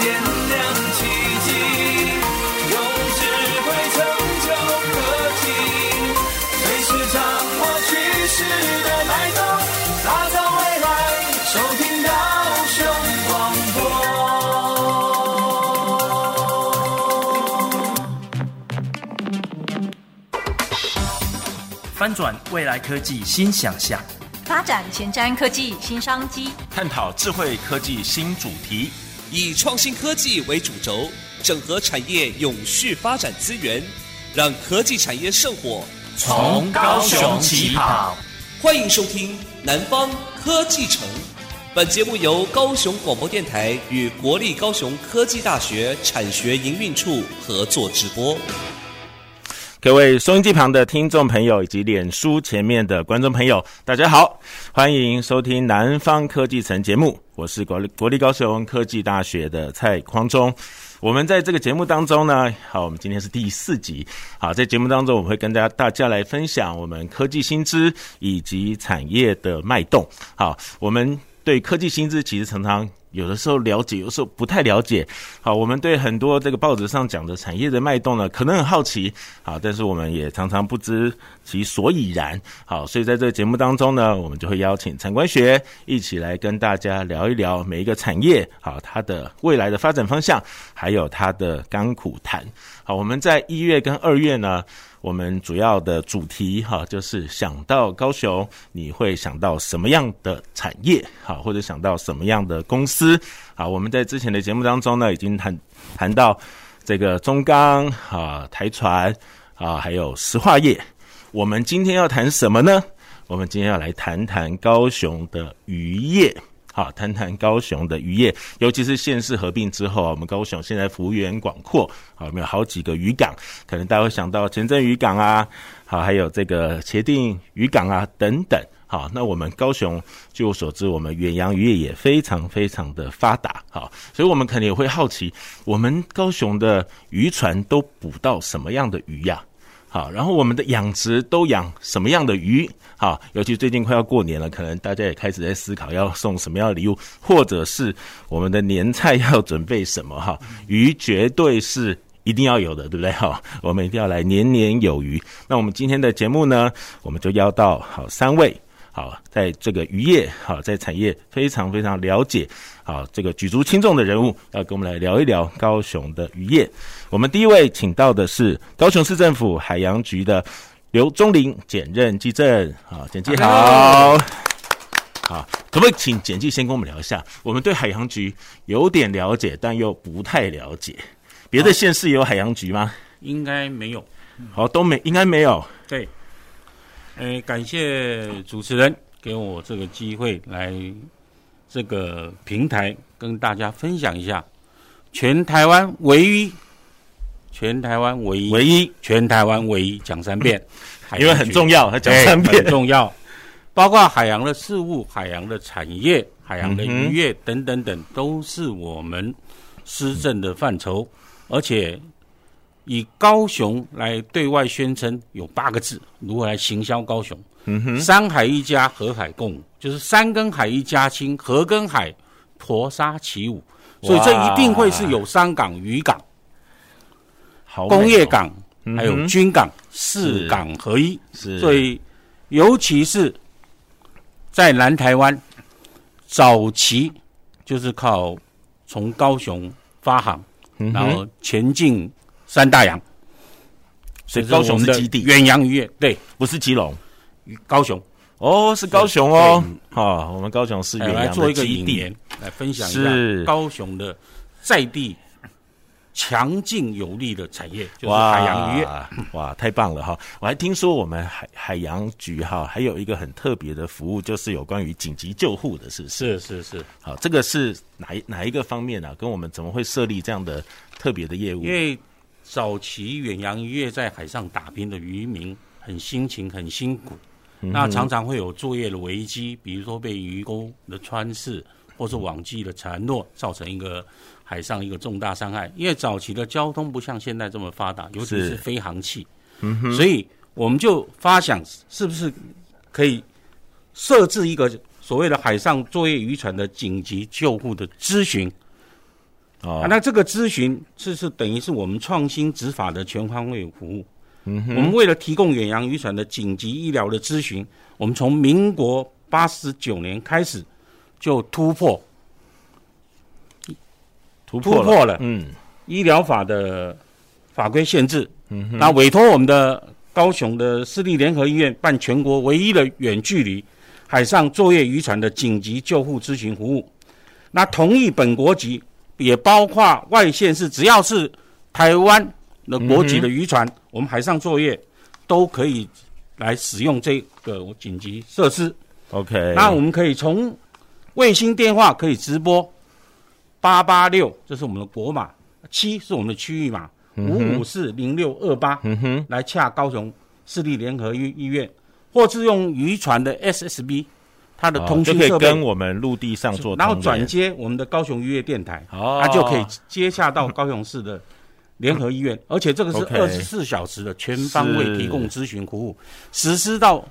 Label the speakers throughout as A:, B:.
A: 点亮奇迹用智慧成就科技随时掌握趋势的脉动打造未来收听到雄广播
B: 翻转未来科技新想象
C: 发展前瞻科技新商机。
D: 探讨智慧科技新主题。
E: 以创新科技为主轴，整合产业永续发展资源，让科技产业圣火
B: 从高雄起跑。
E: 欢迎收听《南方科技城》，本节目由高雄广播电台与国立高雄科技大学产学营运处合作直播。
D: 各位收音机旁的听众朋友以及脸书前面的观众朋友，大家好，欢迎收听南方科技城节目，我是国立国立高雄科技大学的蔡匡忠。我们在这个节目当中呢，好，我们今天是第四集，好，在节目当中我会跟大家大家来分享我们科技新知以及产业的脉动。好，我们对科技新知其实常常。有的时候了解，有时候不太了解。好，我们对很多这个报纸上讲的产业的脉动呢，可能很好奇。好，但是我们也常常不知其所以然。好，所以在这个节目当中呢，我们就会邀请产官学一起来跟大家聊一聊每一个产业，好，它的未来的发展方向，还有它的甘苦谈。好，我们在一月跟二月呢。我们主要的主题哈，就是想到高雄，你会想到什么样的产业？好，或者想到什么样的公司？好，我们在之前的节目当中呢，已经谈谈到这个中钢啊、台船啊，还有石化业。我们今天要谈什么呢？我们今天要来谈谈高雄的渔业。好，谈谈高雄的渔业，尤其是县市合并之后，我们高雄现在幅员广阔，好，有没有好几个渔港？可能大家会想到前镇渔港啊，好，还有这个茄萣渔港啊等等。好，那我们高雄据我所知，我们远洋渔业也非常非常的发达。好，所以我们可能也会好奇，我们高雄的渔船都捕到什么样的鱼呀？好，然后我们的养殖都养什么样的鱼？好，尤其最近快要过年了，可能大家也开始在思考要送什么样的礼物，或者是我们的年菜要准备什么？哈，鱼绝对是一定要有的，对不对？哈，我们一定要来年年有余。那我们今天的节目呢，我们就邀到好三位。好，在这个渔业，好，在产业非常非常了解，好，这个举足轻重的人物，要跟我们来聊一聊高雄的渔业。我们第一位请到的是高雄市政府海洋局的刘忠霖检任技正，好，检技好，好，可不可以请简记先跟我们聊一下？我们对海洋局有点了解，但又不太了解。别的县市有海洋局吗？
F: 应该没有，
D: 好，都没，应该没有，
F: 对。诶，感谢主持人给我这个机会来这个平台跟大家分享一下，全台湾唯一，全台湾唯一，
D: 唯一，
F: 全台湾唯一，讲三遍，
D: 因为很重要，他讲三遍
F: 很重要，包括海洋的事物、海洋的产业、海洋的渔业等等等，都是我们施政的范畴，而且。以高雄来对外宣称有八个字，如何来行销高雄？嗯哼，山海一家，河海共舞，就是山跟海一家亲，河跟海婆沙起舞，所以这一定会是有山港、渔港、
D: 好
F: 工业港，还有军港，四港合一。是，所以尤其是在南台湾早期，就是靠从高雄发航，然后前进。三大洋，
D: 所以高雄是基地，
F: 远洋渔业。对，
D: 不是基隆，
F: 高雄。
D: 哦，是高雄哦，好，我们高雄是远洋的基地，
F: 来做一个引言，来分享一下高雄的在地强劲有力的产业，就是海洋渔业，
D: 哇，太棒了哈！我还听说我们海海洋局哈还有一个很特别的服务，就是有关于紧急救护的，是不是？
F: 是是是，
D: 好，这个是哪一哪一个方面呢？跟我们怎么会设立这样的特别的业务？
F: 因为早期远洋渔业在海上打拼的渔民很辛勤，很辛苦，嗯、那常常会有作业的危机，比如说被鱼钩的穿刺，或是网际的缠落，造成一个海上一个重大伤害。因为早期的交通不像现在这么发达，尤其是飞航器，嗯、所以我们就发想，是不是可以设置一个所谓的海上作业渔船的紧急救护的咨询。
D: 哦、
F: 啊，那这个咨询是是等于是我们创新执法的全方位服务。嗯哼，我们为了提供远洋渔船的紧急医疗的咨询，我们从民国八十九年开始就突破，
D: 突破了，
F: 突破了
D: 嗯，
F: 医疗法的法规限制。嗯哼，那委托我们的高雄的私立联合医院办全国唯一的远距离海上作业渔船的紧急救护咨询服务。那同意本国籍，也包括外县市，只要是台湾的国籍的渔船，嗯、我们海上作业都可以来使用这个紧急设施。
D: OK，
F: 那我们可以从卫星电话可以直播八八六，这是我们的国码，七是我们的区域码，五五四零六二八，嗯哼，来洽高雄市立联合医医院，或是用渔船的 SSB。它的通讯设备、
D: 哦、就可以跟我们陆地上做，
F: 然后转接我们的高雄渔业电台，
D: 哦，
F: 它就可以接下到高雄市的联合医院，而且这个是二十四小时的全方位提供咨询服务，实施到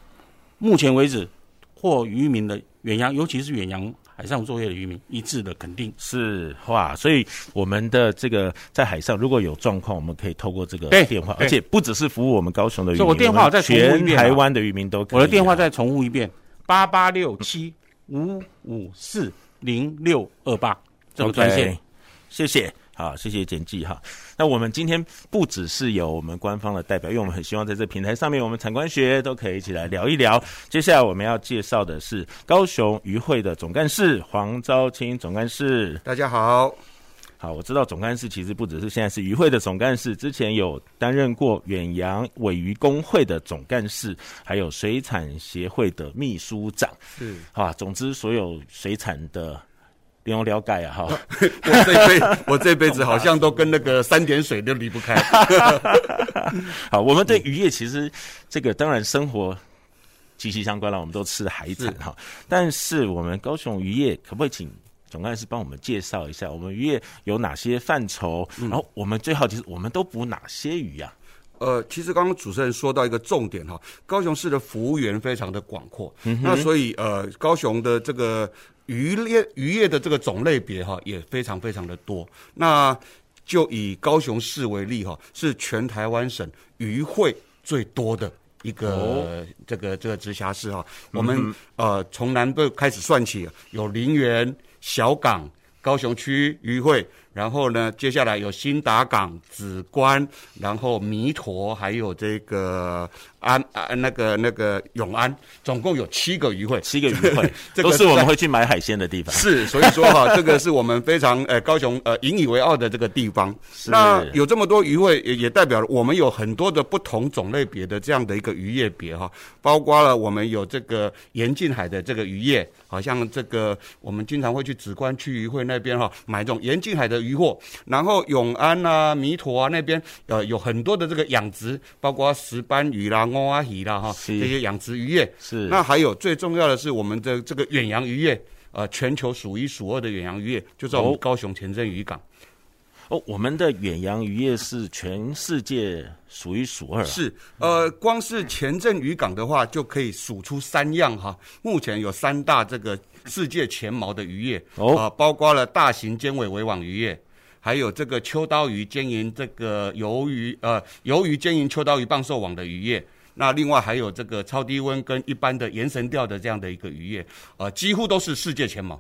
F: 目前为止，获渔民的远洋，尤其是远洋海上作业的渔民一致的肯定。
D: 是哇，所以我们的这个在海上如果有状况，我们可以透过这个电话，而且不只是服务我们高雄的渔民，
F: 我电话再重复一遍，
D: 全台湾的渔民都可以。
F: 我的电话再重复一遍。八八六七五五四零六二八这个专线，okay,
D: 谢谢，好，谢谢简记哈。那我们今天不只是有我们官方的代表，因为我们很希望在这平台上面，我们产官学都可以一起来聊一聊。接下来我们要介绍的是高雄渔会的总干事黄昭清总干事，
G: 大家好。
D: 好，我知道总干事其实不只是现在是渔会的总干事，之前有担任过远洋尾鱼工会的总干事，还有水产协会的秘书长。是啊，总之所有水产的不用了解啊，哈。
G: 我这辈我这辈子好像都跟那个三点水都离不开。
D: 好，我们对渔业其实这个当然生活息息相关了，我们都吃海产哈。但是我们高雄渔业可不可以请？总干事帮我们介绍一下，我们渔业有哪些范畴？嗯、然后我们最好就是我们都捕哪些鱼呀、
G: 啊？呃，其实刚刚主持人说到一个重点哈，高雄市的幅员非常的广阔，嗯、那所以呃，高雄的这个渔业渔业的这个种类别哈也非常非常的多。那就以高雄市为例哈，是全台湾省渔会最多的一个、哦、这个这个直辖市哈。我们、嗯、呃从南部开始算起，有林园。小港、高雄区渔会，然后呢，接下来有新达港、紫关，然后弥陀，还有这个。安啊，那个那个永安，总共有七个渔会，
D: 七个渔会，这个都是我们会去买海鲜的地方。
G: 是，所以说哈，这个是我们非常呃高雄呃引以为傲的这个地方。是。那有这么多渔会，也也代表了我们有很多的不同种类别的这样的一个渔业别哈，包括了我们有这个沿近海的这个渔业，好像这个我们经常会去紫官区渔会那边哈买这种沿近海的渔货，然后永安啊、弥陀啊那边呃有很多的这个养殖，包括石斑鱼啦。摸阿鱼啦哈，这些养殖渔业是。那还有最重要的是我们的这个远洋渔业，呃，全球数一数二的远洋渔业就在我们高雄前镇渔港。
D: 哦，我们的远洋渔业是全世界数一数二。
G: 是，呃，光是前镇渔港的话，就可以数出三样哈。目前有三大这个世界前茅的渔业哦，啊，包括了大型尖尾围网渔业。还有这个秋刀鱼兼营这个鱿鱼呃鱿鱼兼营秋刀鱼棒寿网的渔业，那另外还有这个超低温跟一般的盐绳钓的这样的一个渔业，呃，几乎都是世界前茅。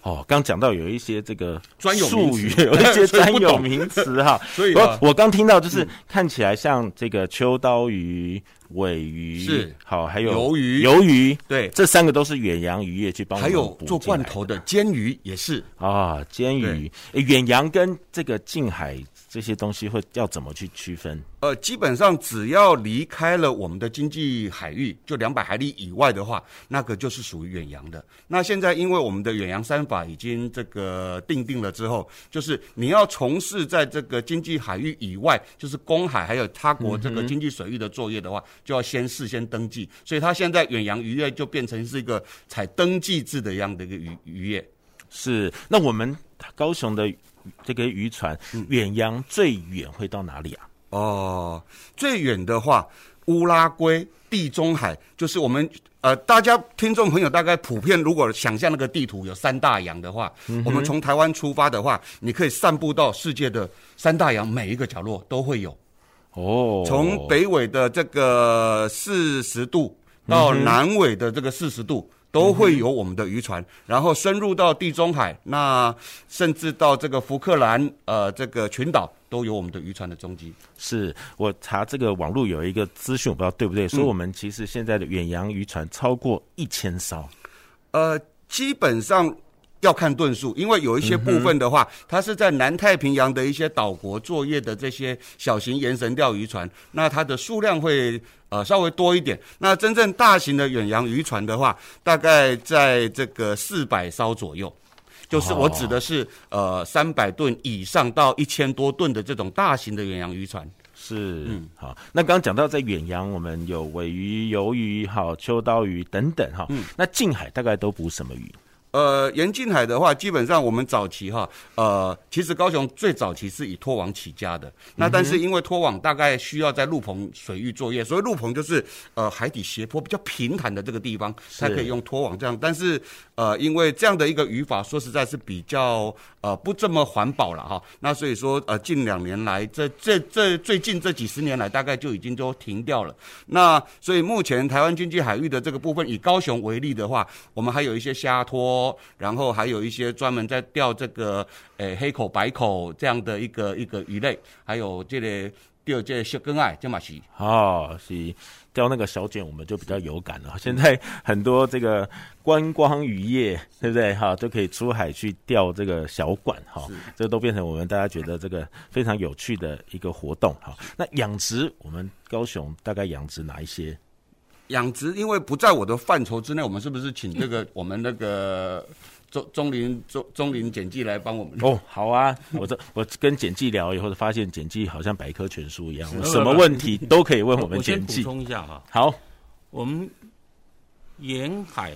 D: 哦，刚讲到有一些这个
G: 专有术
D: 语，有一些专有名词哈。所以我我刚听到就是看起来像这个秋刀鱼。鮪鱼是好，还有鱿鱼，鱿鱼对，这三个都是远洋渔业去帮我们。
G: 还有做罐头的煎鱼也是
D: 啊，煎鱼。远洋跟这个近海这些东西会要怎么去区分？
G: 呃，基本上只要离开了我们的经济海域，就两百海里以外的话，那个就是属于远洋的。那现在因为我们的远洋三法已经这个定定了之后，就是你要从事在这个经济海域以外，就是公海还有他国这个经济水域的作业的话。嗯就要先事先登记，所以它现在远洋渔业就变成是一个采登记制的样的一个渔渔业。
D: 是，那我们高雄的这个渔船远洋最远会到哪里啊？
G: 哦，最远的话，乌拉圭地中海就是我们呃，大家听众朋友大概普遍如果想象那个地图有三大洋的话，嗯、我们从台湾出发的话，你可以散布到世界的三大洋每一个角落都会有。哦，从北纬的这个四十度到南纬的这个四十度。都会有我们的渔船，然后深入到地中海，那甚至到这个福克兰呃这个群岛都有我们的渔船的踪迹。
D: 是我查这个网络有一个资讯，我不知道对不对，说我们其实现在的远洋渔船超过一千艘。
G: 呃，基本上。要看吨数，因为有一些部分的话，它是在南太平洋的一些岛国作业的这些小型延绳钓鱼船，那它的数量会呃稍微多一点。那真正大型的远洋渔船的话，大概在这个四百艘左右，就是我指的是呃三百吨以上到一千多吨的这种大型的远洋渔船。
D: 是，嗯，好。那刚刚讲到在远洋，我们有尾鱼、鱿鱼、好秋刀鱼等等哈。嗯，那近海大概都捕什么鱼？
G: 呃，沿近海的话，基本上我们早期哈，呃，其实高雄最早期是以拖网起家的。那但是因为拖网大概需要在陆棚水域作业，所以陆棚就是呃海底斜坡比较平坦的这个地方才可以用拖网这样。但是呃，因为这样的一个语法，说实在是比较呃不这么环保了哈。那所以说呃，近两年来，这这这最近这几十年来，大概就已经都停掉了。那所以目前台湾经济海域的这个部分，以高雄为例的话，我们还有一些虾拖。然后还有一些专门在钓这个，诶黑口、白口这样的一个一个鱼类，还有这个钓这小根爱这么细。
D: 哦，是钓那个小卷，我们就比较有感了。现在很多这个观光渔业，对不对？哈，都可以出海去钓这个小管，哈，这都变成我们大家觉得这个非常有趣的一个活动。哈，那养殖，我们高雄大概养殖哪一些？
G: 养殖因为不在我的范畴之内，我们是不是请这个我们那个钟钟林钟钟林简记来帮我们？
D: 哦，好啊，我这我跟简记聊以后，发现简记好像百科全书一样，什么问题都可以问我们 简记。
F: 补充一下哈，
D: 好，
F: 我们沿海、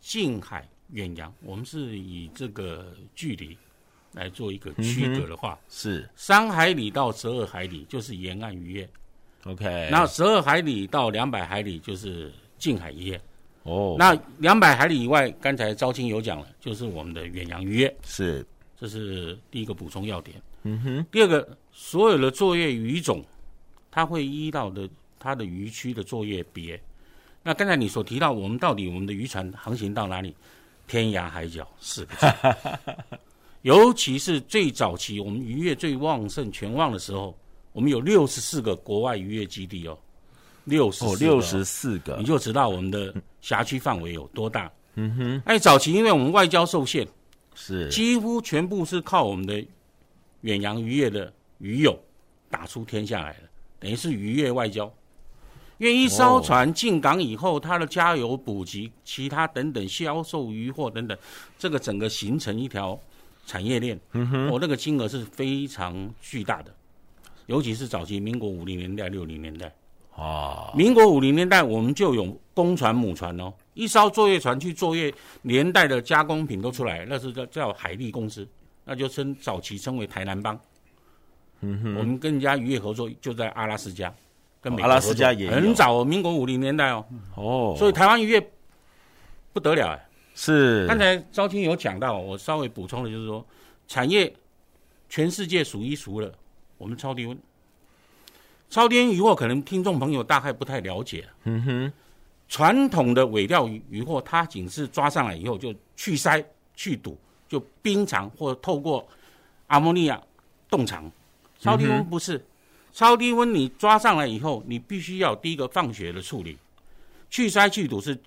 F: 近海、远洋，我们是以这个距离来做一个区隔的话，
D: 是
F: 三海里到十二海里就是沿岸渔业。
D: OK，
F: 那十二海里到两百海里就是近海渔业。哦，oh. 那两百海里以外，刚才招清有讲了，就是我们的远洋渔业。
D: 是，
F: 这是第一个补充要点。
D: 嗯哼。
F: 第二个，所有的作业鱼种，它会依照的它的渔区的作业别。那刚才你所提到，我们到底我们的渔船航行到哪里？天涯海角四个字。尤其是最早期我们渔业最旺盛、全旺的时候。我们有六十四个国外渔业基地哦，六十哦
D: 六十四个，
F: 你就知道我们的辖区范围有多大。
D: 嗯哼，
F: 哎，早期因为我们外交受限，
D: 是
F: 几乎全部是靠我们的远洋渔业的渔友打出天下来的，等于是渔业外交。因为一艘船进港以后，它的加油补给、其他等等销售渔货等等，这个整个形成一条产业链。嗯哼，我、哦、那个金额是非常巨大的。尤其是早期民国五零年代、六零年代，
D: 啊，
F: 民国五零年代我们就有公船、母船哦，一艘作业船去作业，年代的加工品都出来，那是叫叫海力公司，那就称早期称为台南帮。
D: 嗯哼，
F: 我们跟人家渔业合作就在阿拉斯加，跟美国
D: 阿拉斯加也
F: 很早，民国五零年代哦，
D: 哦，
F: 所以台湾渔业不得了哎，
D: 是。
F: 刚才昭清有讲到，我稍微补充的就是说，产业全世界数一数二。我们超低温，超低温渔获可能听众朋友大概不太了解。
D: 嗯哼，
F: 传统的尾钓鱼渔获，它仅是抓上来以后就去鳃、去肚，就冰藏或透过阿摩尼亚冻藏。超低温不是，超低温你抓上来以后，你必须要第一个放血的处理，去鳃去肚是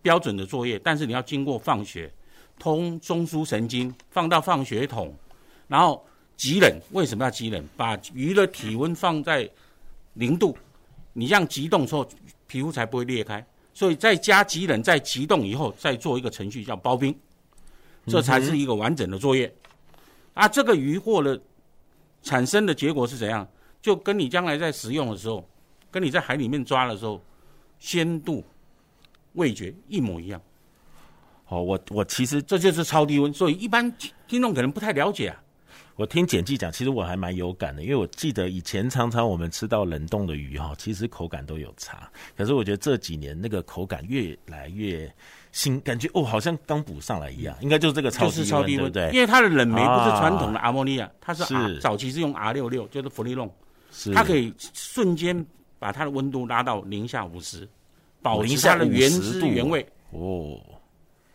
F: 标准的作业，但是你要经过放血，通中枢神经，放到放血筒，然后。极冷，为什么要极冷？把鱼的体温放在零度，你这样急冻之后，皮肤才不会裂开。所以再加极冷，再急冻以后，再做一个程序叫包冰，这才是一个完整的作业。啊，这个鱼获的产生的结果是怎样？就跟你将来在食用的时候，跟你在海里面抓的时候，鲜度、味觉一模一样。
D: 哦，我我其实
F: 这就是超低温，所以一般听众可能不太了解啊。
D: 我听简记讲，其实我还蛮有感的，因为我记得以前常常我们吃到冷冻的鱼哈，其实口感都有差。可是我觉得这几年那个口感越来越新，感觉哦，好像刚补上来一样。应该就是这个超低温，
F: 超低温，
D: 对不对？
F: 因为它的冷媒不是传统的阿莫尼亚，它是，
D: 是
F: 早期是用 R 六六，就是氟利弄，
D: 是
F: 它可以瞬间把它的温度拉到零下五十，保持它的原汁原味。
D: 哦，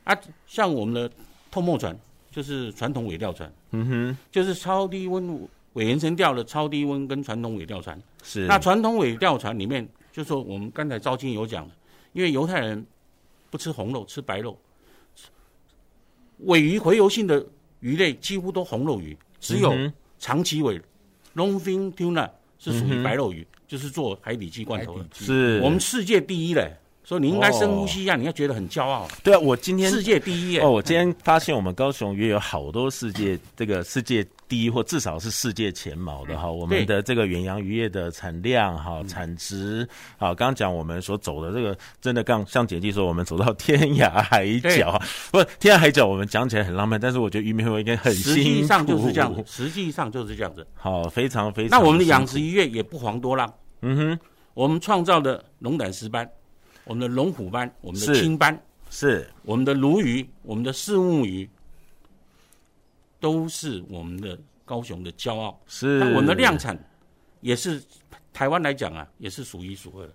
F: 啊，像我们的透墨船。就是传统尾钓船，
D: 嗯哼，
F: 就是超低温尾延伸钓的超低温跟传统尾钓船。
D: 是，
F: 那传统尾钓船里面，就说我们刚才招金有讲的，因为犹太人不吃红肉，吃白肉，尾鱼回游性的鱼类几乎都红肉鱼，只有长鳍尾 longfin tuna 是属于白肉鱼，嗯，就是做海底鸡罐头的，
D: 是。我们
F: 世界第一嘞。所以你应该深呼吸一下，你要觉得很骄傲。
D: 对啊，我今天
F: 世界第一。
D: 哦，我今天发现我们高雄也有好多世界这个世界第一，或至少是世界前茅的哈。我们的这个远洋渔业的产量哈、产值啊，刚刚讲我们所走的这个，真的刚像简记说，我们走到天涯海角。不，天涯海角我们讲起来很浪漫，但是我觉得渔民会应该很辛苦。
F: 实际上就是这样，实际上就是这样子。
D: 好，非常非常。
F: 那我们的养殖渔业也不遑多让。
D: 嗯哼，
F: 我们创造的龙胆石斑。我们的龙虎斑，我们的青斑，
D: 是
F: 我们的鲈鱼，我们的四目鱼，都是我们的高雄的骄傲。
D: 是，
F: 那我们的量产也是台湾来讲啊，也是数一数二的。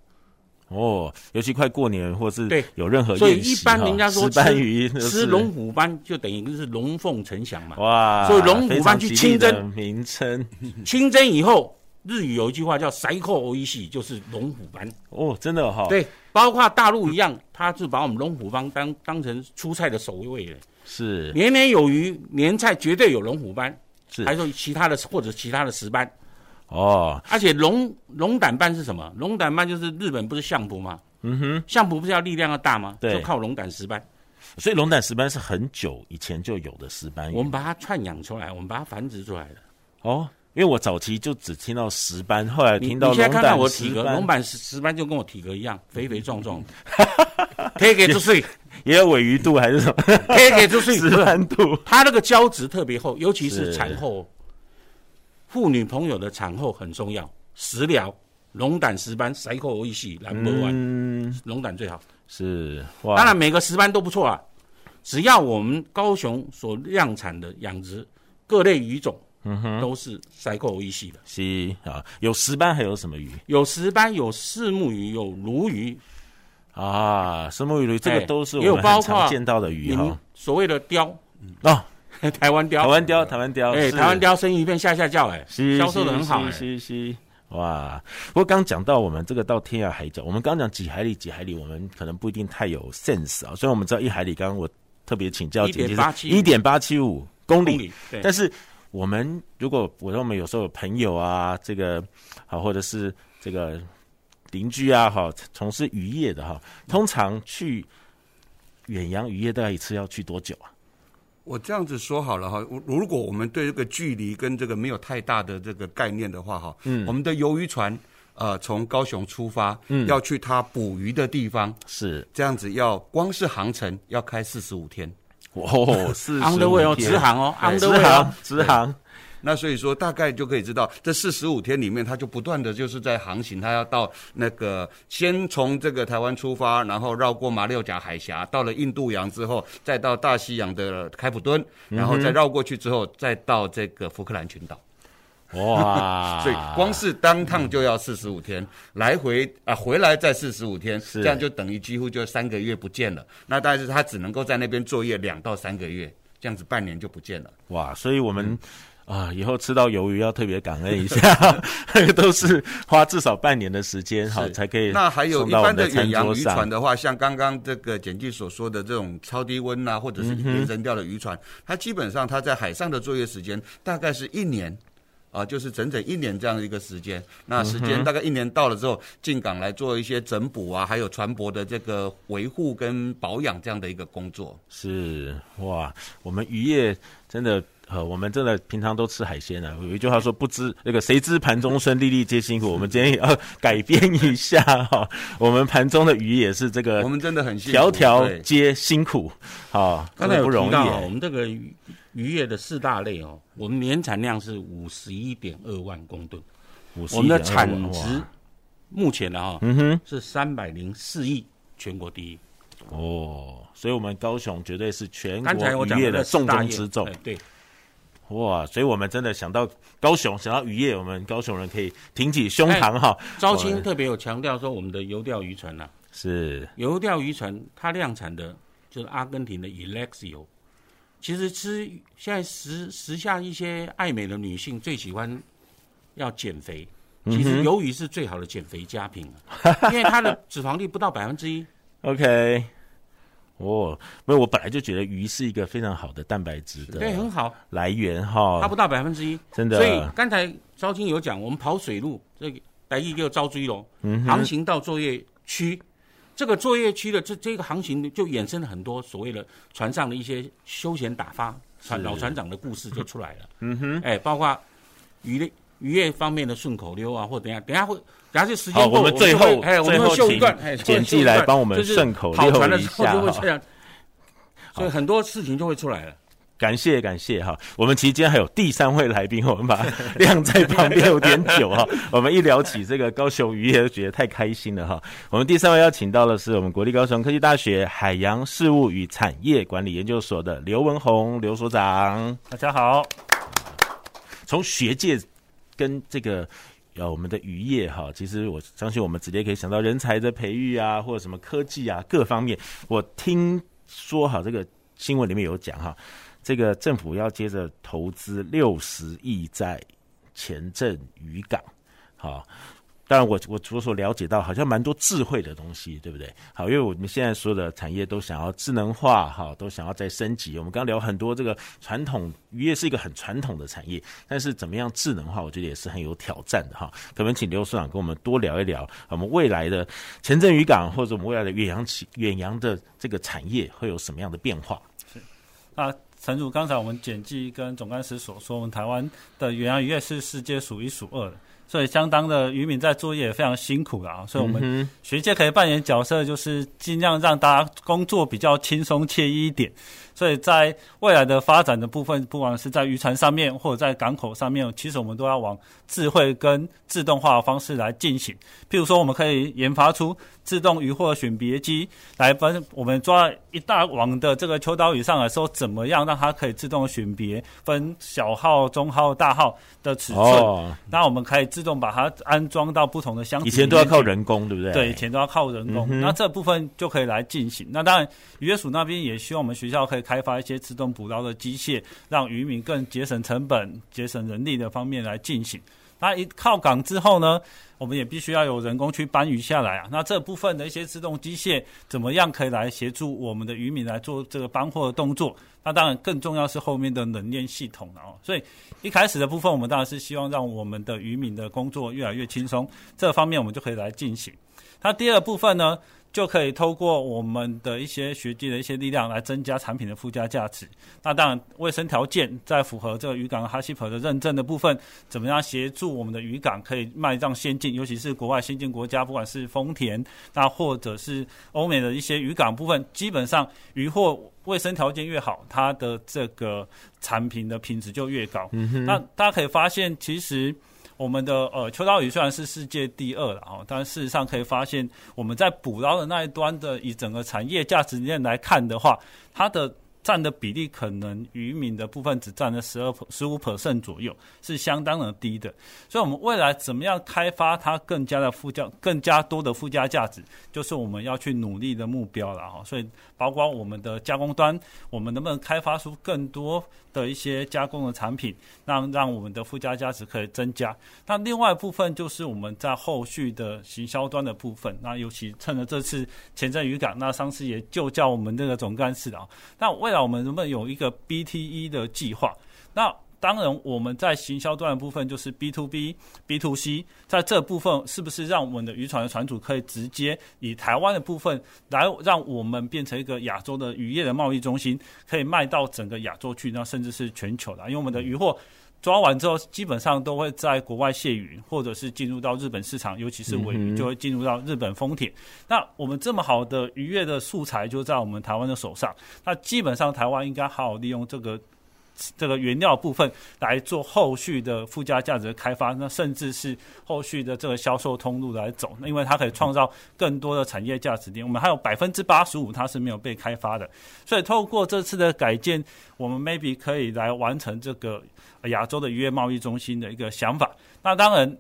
D: 哦，尤其快过年或是
F: 对
D: 有任何，
F: 所以一般人家说吃
D: 鱼
F: 吃龙虎斑就等于是龙凤呈祥嘛。
D: 哇，
F: 所以龙虎斑去清蒸
D: 名称，
F: 清蒸以后。日语有一句话叫“塞扣欧一系”，就是龙虎斑
D: 哦，真的哈、哦。
F: 对，包括大陆一样，他是把我们龙虎斑当当成出菜的首位的。
D: 是，
F: 年年有余，年菜绝对有龙虎斑。
D: 是，
F: 还说其他的或者其他的石斑。
D: 哦，
F: 而且龙龙胆斑是什么？龙胆斑就是日本不是相扑吗？
D: 嗯哼，
F: 相扑不是要力量要大吗？
D: 对，
F: 就靠龙胆石斑。
D: 所以龙胆石斑是很久以前就有的石斑。
F: 我们把它串养出来，我们把它繁殖出来的。
D: 哦。因为我早期就只听到石斑，后来听到龙胆石斑。你现在看到
F: 我体格，龙胆石石斑就跟我体格一样，肥肥壮壮的，可以给出水，
D: 也有尾鱼肚还是什么？
F: 可以给出水，
D: 石斑肚。
F: 它那个胶质特别厚，尤其是产后，妇女朋友的产后很重要。食疗龙胆石斑，塞口一系蓝波丸，龙胆最好。
D: 是，
F: 当然每个石斑都不错啊，只要我们高雄所量产的养殖各类鱼种。
D: 嗯哼，
F: 都是塞扣一系的。
D: 是啊，有石斑还有什么鱼？
F: 有石斑，有四目鱼，有鲈鱼。
D: 啊，石目鱼，这个都是我们很常见到的鱼哈。
F: 所谓的鯛
D: 哦，
F: 台湾鯛，
D: 台湾鯛，台湾鯛。
F: 哎，台湾鯛生鱼片下下叫，哎，销售的很好，
D: 是是哇。不过刚讲到我们这个到天涯海角，我们刚讲几海里几海里，我们可能不一定太有 sense 啊。虽然我们知道一海里，刚刚我特别请教姐姐是一点八七五公里，但是。我们如果我说我们有时候有朋友啊，这个好，或者是这个邻居啊，哈，从事渔业的哈，通常去远洋渔业大概一次要去多久啊？
G: 我这样子说好了哈，如果我们对这个距离跟这个没有太大的这个概念的话哈，嗯，我们的鱿鱼船呃从高雄出发，嗯，要去它捕鱼的地方是这样子，要光是航程要开四十五天。
D: 哦，是
F: underway 哦，直航哦，underway
D: 直航，直航。
G: 那所以说，大概就可以知道，这四十五天里面，它就不断的就是在航行，它要到那个先从这个台湾出发，然后绕过马六甲海峡，到了印度洋之后，再到大西洋的开普敦，然后再绕过去之后，再到这个福克兰群岛。
D: 哇！
G: 所以光是单趟就要四十五天，来回啊回来再四十五天，这样就等于几乎就三个月不见了。那但是他只能够在那边作业两到三个月，这样子半年就不见了。
D: 哇！所以我们、嗯、啊以后吃到鱿鱼要特别感恩一下，那 个都是花至少半年的时间哈才可以。
G: 那还有一般的远洋渔船的话，像刚刚这个简记所说的这种超低温啊，或者是延绳钓的渔船、嗯，它基本上它在海上的作业时间大概是一年。啊，就是整整一年这样的一个时间，那时间大概一年到了之后，进港来做一些整补啊，还有船舶的这个维护跟保养这样的一个工作。
D: 是哇，我们渔业真的呃，我们真的平常都吃海鲜啊。有一句话说，不知那个谁知盘中餐，粒粒皆辛苦。我们今天也要改变一下哈，我们盘中的鱼也是这个，
G: 我们真的很辛苦，
D: 条条皆辛苦。好，
F: 刚才有
D: 不容易。
F: 我们这个渔渔业的四大类哦，我们年产量是五十一点二万公吨，我们的产值目前的哈，嗯哼，是三百零四亿，全国第一。
D: 哦，所以我们高雄绝对是全国渔业的重中之重。
F: 对，
D: 哇，所以我们真的想到高雄，想到渔业，我们高雄人可以挺起胸膛哈。
F: 招青特别有强调说，我们的游钓渔船呐，
D: 是
F: 游钓渔船，它量产的就是阿根廷的 Elexio。其实吃现在时时下一些爱美的女性最喜欢要减肥，其实鱿鱼是最好的减肥佳品，因为它的脂肪率不到百分之一。
D: OK，哦，没有，我本来就觉得鱼是一个非常好的蛋白质的，
F: 对，很好
D: 来源哈，
F: 它不到百分之一，
D: 真的。
F: 所以刚才昭清有讲，我们跑水路，这个台语叫招追龙，航行到作业区，这个作业区的这这个航行就衍生了很多所谓的船上的一些休闲打发船老船长的故事就出来了。嗯哼，哎，包括鱼类渔业方面的顺口溜啊，或等下等下会。然后就时间
D: 我们最后
F: 哎，我们会秀一段，哎，
D: 简记来帮我们顺口溜一下。跑船的时候就会这样，
F: 所以很多事情就会出来了。
D: 感谢感谢哈，我们期间还有第三位来宾，我们把晾在旁边有点久哈。我们一聊起这个高雄渔业，就觉得太开心了哈。我们第三位邀请到的是我们国立高雄科技大学海洋事务与产业管理研究所的刘文宏刘所长。
H: 大家好，
D: 从学界跟这个。要我们的渔业哈，其实我相信我们直接可以想到人才的培育啊，或者什么科技啊，各方面。我听说哈，这个新闻里面有讲哈，这个政府要接着投资六十亿在前镇渔港，好。当然我，我我所了解到，好像蛮多智慧的东西，对不对？好，因为我们现在所有的产业都想要智能化，哈，都想要再升级。我们刚聊很多，这个传统渔业是一个很传统的产业，但是怎么样智能化，我觉得也是很有挑战的，哈。可不可以请刘所长跟我们多聊一聊，我们未来的前镇渔港，或者我们未来的远洋企远洋的这个产业会有什么样的变化？
H: 是啊，陈如，刚才我们简记跟总干事所说，我们台湾的远洋渔业是世界数一数二的。所以，相当的渔民在作业也非常辛苦的啊！所以，我们学界可以扮演角色，就是尽量让大家工作比较轻松惬意一点。所以在未来的发展的部分，不管是在渔船上面或者在港口上面，其实我们都要往智慧跟自动化的方式来进行。譬如说，我们可以研发出自动渔获选别机，来分我们抓一大网的这个秋刀鱼上来说，怎么样让它可以自动选别分小号、中号、大号的尺寸。哦，那我们可以自动把它安装到不同的箱子。
D: 以前都要靠人工，对不对？
H: 对，以前都要靠人工。嗯、那这部分就可以来进行。那当然，渔业署那边也希望我们学校可以。开发一些自动捕捞的机械，让渔民更节省成本、节省人力的方面来进行。那一靠港之后呢，我们也必须要有人工去搬鱼下来啊。那这部分的一些自动机械怎么样可以来协助我们的渔民来做这个搬货的动作？那当然更重要是后面的冷链系统了哦。所以一开始的部分，我们当然是希望让我们的渔民的工作越来越轻松，这方面我们就可以来进行。那第二部分呢？就可以透过我们的一些学界的一些力量来增加产品的附加价值。那当然，卫生条件在符合这个渔港哈希普的认证的部分，怎么样协助我们的渔港可以迈向先进？尤其是国外先进国家，不管是丰田，那或者是欧美的一些渔港部分，基本上渔获卫生条件越好，它的这个产品的品质就越高。嗯哼。那大家可以发现，其实。我们的呃秋刀鱼虽然是世界第二了啊，但事实上可以发现，我们在捕捞的那一端的，以整个产业价值链来看的话，它的。占的比例可能渔民的部分只占了十二、十五 percent 左右，是相当的低的。所以，我们未来怎么样开发它更加的附加、更加多的附加价值，就是我们要去努力的目标了哈。所以，包括我们的加工端，我们能不能开发出更多的一些加工的产品，让让我们的附加价值可以增加。那另外一部分就是我们在后续的行销端的部分。那尤其趁着这次前镇渔港，那上次也就叫我们这个总干事啊，那为那我们能不能有一个 BTE 的计划？那当然，我们在行销端的部分就是 B to B、B to C，在这部分是不是让我们的渔船的船主可以直接以台湾的部分来让我们变成一个亚洲的渔业的贸易中心，可以卖到整个亚洲去，那甚至是全球的。因为我们的渔获抓完之后，基本上都会在国外卸鱼，或者是进入到日本市场，尤其是尾鱼就会进入到日本丰田。那我们这么好的渔业的素材就在我们台湾的手上，那基本上台湾应该好好利用这个。这个原料部分来做后续的附加价值的开发，那甚至是后续的这个销售通路来走，那因为它可以创造更多的产业价值点。我们还有百分之八十五它是没有被开发的，所以透过这次的改建，我们 maybe 可以来完成这个亚洲的渔业贸易中心的一个想法。那当然。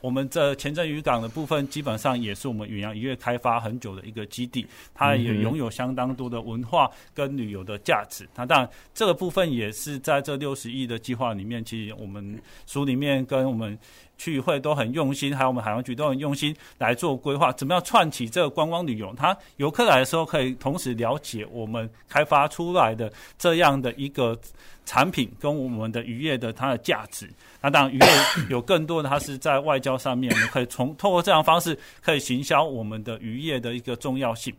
H: 我们这前镇渔港的部分，基本上也是我们远洋渔业开发很久的一个基地，它也拥有相当多的文化跟旅游的价值。那当然，这个部分也是在这六十亿的计划里面，其实我们书里面跟我们区议会都很用心，还有我们海洋局都很用心来做规划，怎么样串起这个观光旅游？它游客来的时候可以同时了解我们开发出来的这样的一个产品跟我们的渔业的它的价值。那当然，渔业有更多的，它是在外交上面，我们可以从透过这样的方式，可以行销我们的渔业的一个重要性。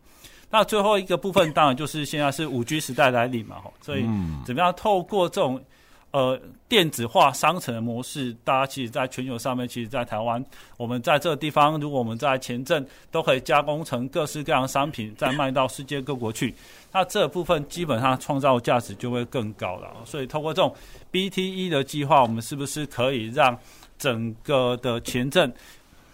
H: 那最后一个部分，当然就是现在是五 G 时代来临嘛，吼，所以怎么样透过这种。呃，电子化商城的模式，大家其实在全球上面，其实，在台湾，我们在这个地方，如果我们在前镇都可以加工成各式各样的商品，再卖到世界各国去，那这部分基本上创造价值就会更高了。所以，透过这种 BTE 的计划，我们是不是可以让整个的前镇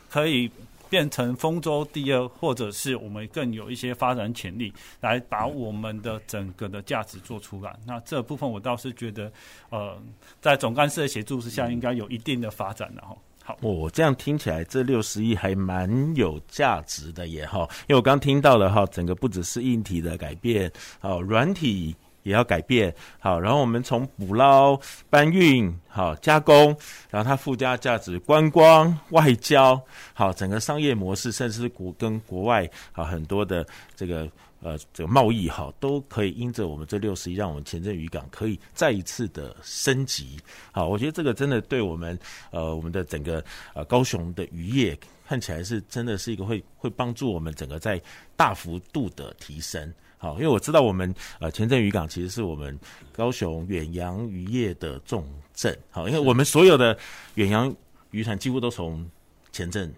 H: 可以？变成丰州第二，或者是我们更有一些发展潜力，来把我们的整个的价值做出来。那这部分我倒是觉得，呃，在总干事的协助之下，应该有一定的发展的哈。好，
D: 我、这样听起来，这六十亿还蛮有价值的耶哈。因为我刚听到了哈，整个不只是硬体的改变，好，软体。也要改变好，然后我们从捕捞、搬运、好加工，然后它附加价值、观光、外交，好整个商业模式，甚至是国跟国外啊很多的这个呃这个贸易好，都可以因着我们这六十亿，让我们前镇渔港可以再一次的升级。好，我觉得这个真的对我们呃我们的整个呃高雄的渔业看起来是真的是一个会会帮助我们整个在大幅度的提升。好，因为我知道我们呃前镇渔港其实是我们高雄远洋渔业的重镇。好，因为我们所有的远洋渔船几乎都从前镇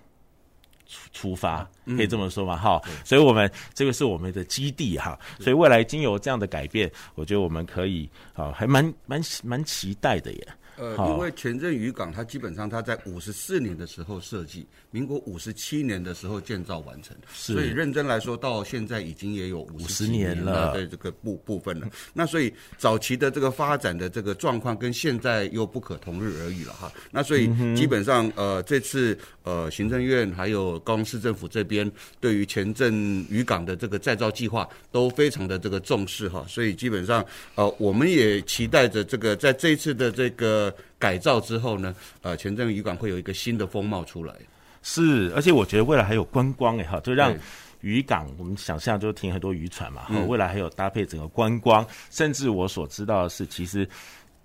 D: 出出发，可以这么说嘛？哈、嗯，所以我们这个是我们的基地哈。所以未来经由这样的改变，我觉得我们可以啊，还蛮蛮蛮期待的耶。
G: 呃，因为前镇渔港它基本上它在五十四年的时候设计，民国五十七年的时候建造完成，所以认真来说，到现在已经也有五十年了对这个部部分了。那所以早期的这个发展的这个状况跟现在又不可同日而语了哈。那所以基本上呃这次呃行政院还有高雄市政府这边对于前镇渔港的这个再造计划都非常的这个重视哈。所以基本上呃我们也期待着这个在这一次的这个。改造之后呢，呃，前镇渔港会有一个新的风貌出来。
D: 是，而且我觉得未来还有观光哎哈，就让渔港我们想象就停很多渔船嘛，哈，未来还有搭配整个观光，甚至我所知道的是，其实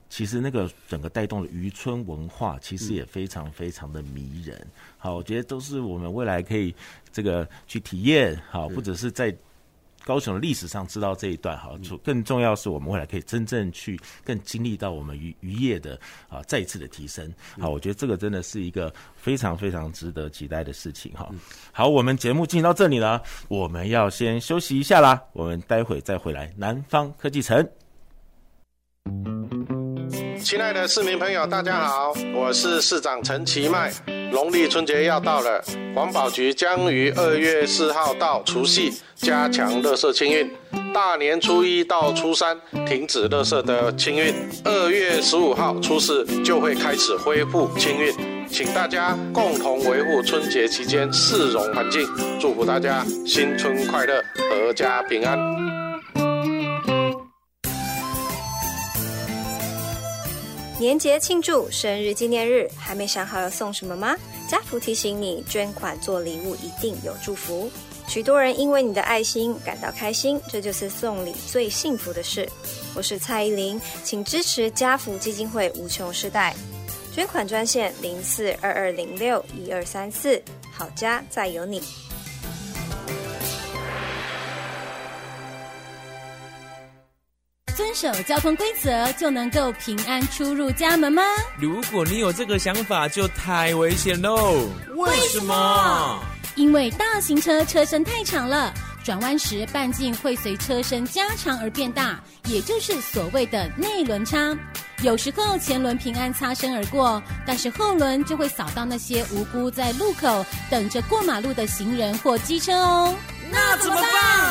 D: 其实那个整个带动的渔村文化，其实也非常非常的迷人。好，我觉得都是我们未来可以这个去体验，好，或者是在。高雄的历史上知道这一段哈，更重要是我们未来可以真正去更经历到我们渔渔业的啊再一次的提升。好，我觉得这个真的是一个非常非常值得期待的事情哈。好，我们节目进行到这里了，我们要先休息一下啦，我们待会再回来南方科技城。
I: 亲爱的市民朋友，大家好，我是市长陈其迈。农历春节要到了，环保局将于二月四号到除夕加强垃圾清运，大年初一到初三停止垃圾的清运，二月十五号初四就会开始恢复清运，请大家共同维护春节期间市容环境，祝福大家新春快乐，阖家平安。
J: 年节庆祝、生日纪念日，还没想好要送什么吗？家福提醒你，捐款做礼物一定有祝福。许多人因为你的爱心感到开心，这就是送礼最幸福的事。我是蔡依林，请支持家福基金会无穷世代，捐款专线零四二二零六一二三四，好家再有你。
K: 守交通规则就能够平安出入家门吗？
L: 如果你有这个想法，就太危险喽！
K: 为什么？因为大型车车身太长了，转弯时半径会随车身加长而变大，也就是所谓的内轮差。有时候前轮平安擦身而过，但是后轮就会扫到那些无辜在路口等着过马路的行人或机车哦。
L: 那怎么办？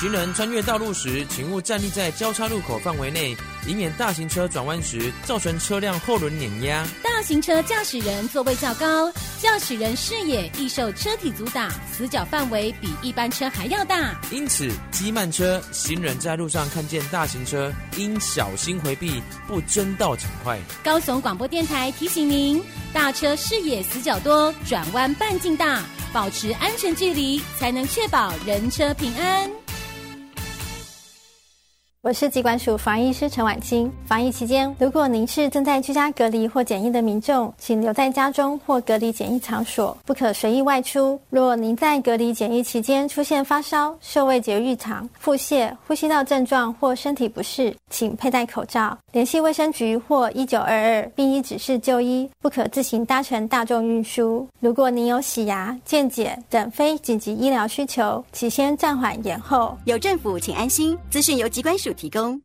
L: 行人穿越道路时，请勿站立在交叉路口范围内，以免大型车转弯时造成车辆后轮碾压。
K: 大型车驾驶人座位较高，驾驶人视野易受车体阻挡，死角范围比一般车还要大。
L: 因此，机慢车行人在路上看见大型车，应小心回避，不争道抢快。
K: 高雄广播电台提醒您：大车视野死角多，转弯半径大，保持安全距离，才能确保人车平安。
M: 我是疾管署防疫师陈婉清。防疫期间，如果您是正在居家隔离或检疫的民众，请留在家中或隔离检疫场所，不可随意外出。若您在隔离检疫期间出现发烧、嗅味觉异常、腹泻、呼吸道症状或身体不适，请佩戴口罩，联系卫生局或一九二二，并依指示就医，不可自行搭乘大众运输。如果您有洗牙、健检等非紧急医疗需求，请先暂缓延后。
N: 有政府，请安心。资讯由疾管署提供。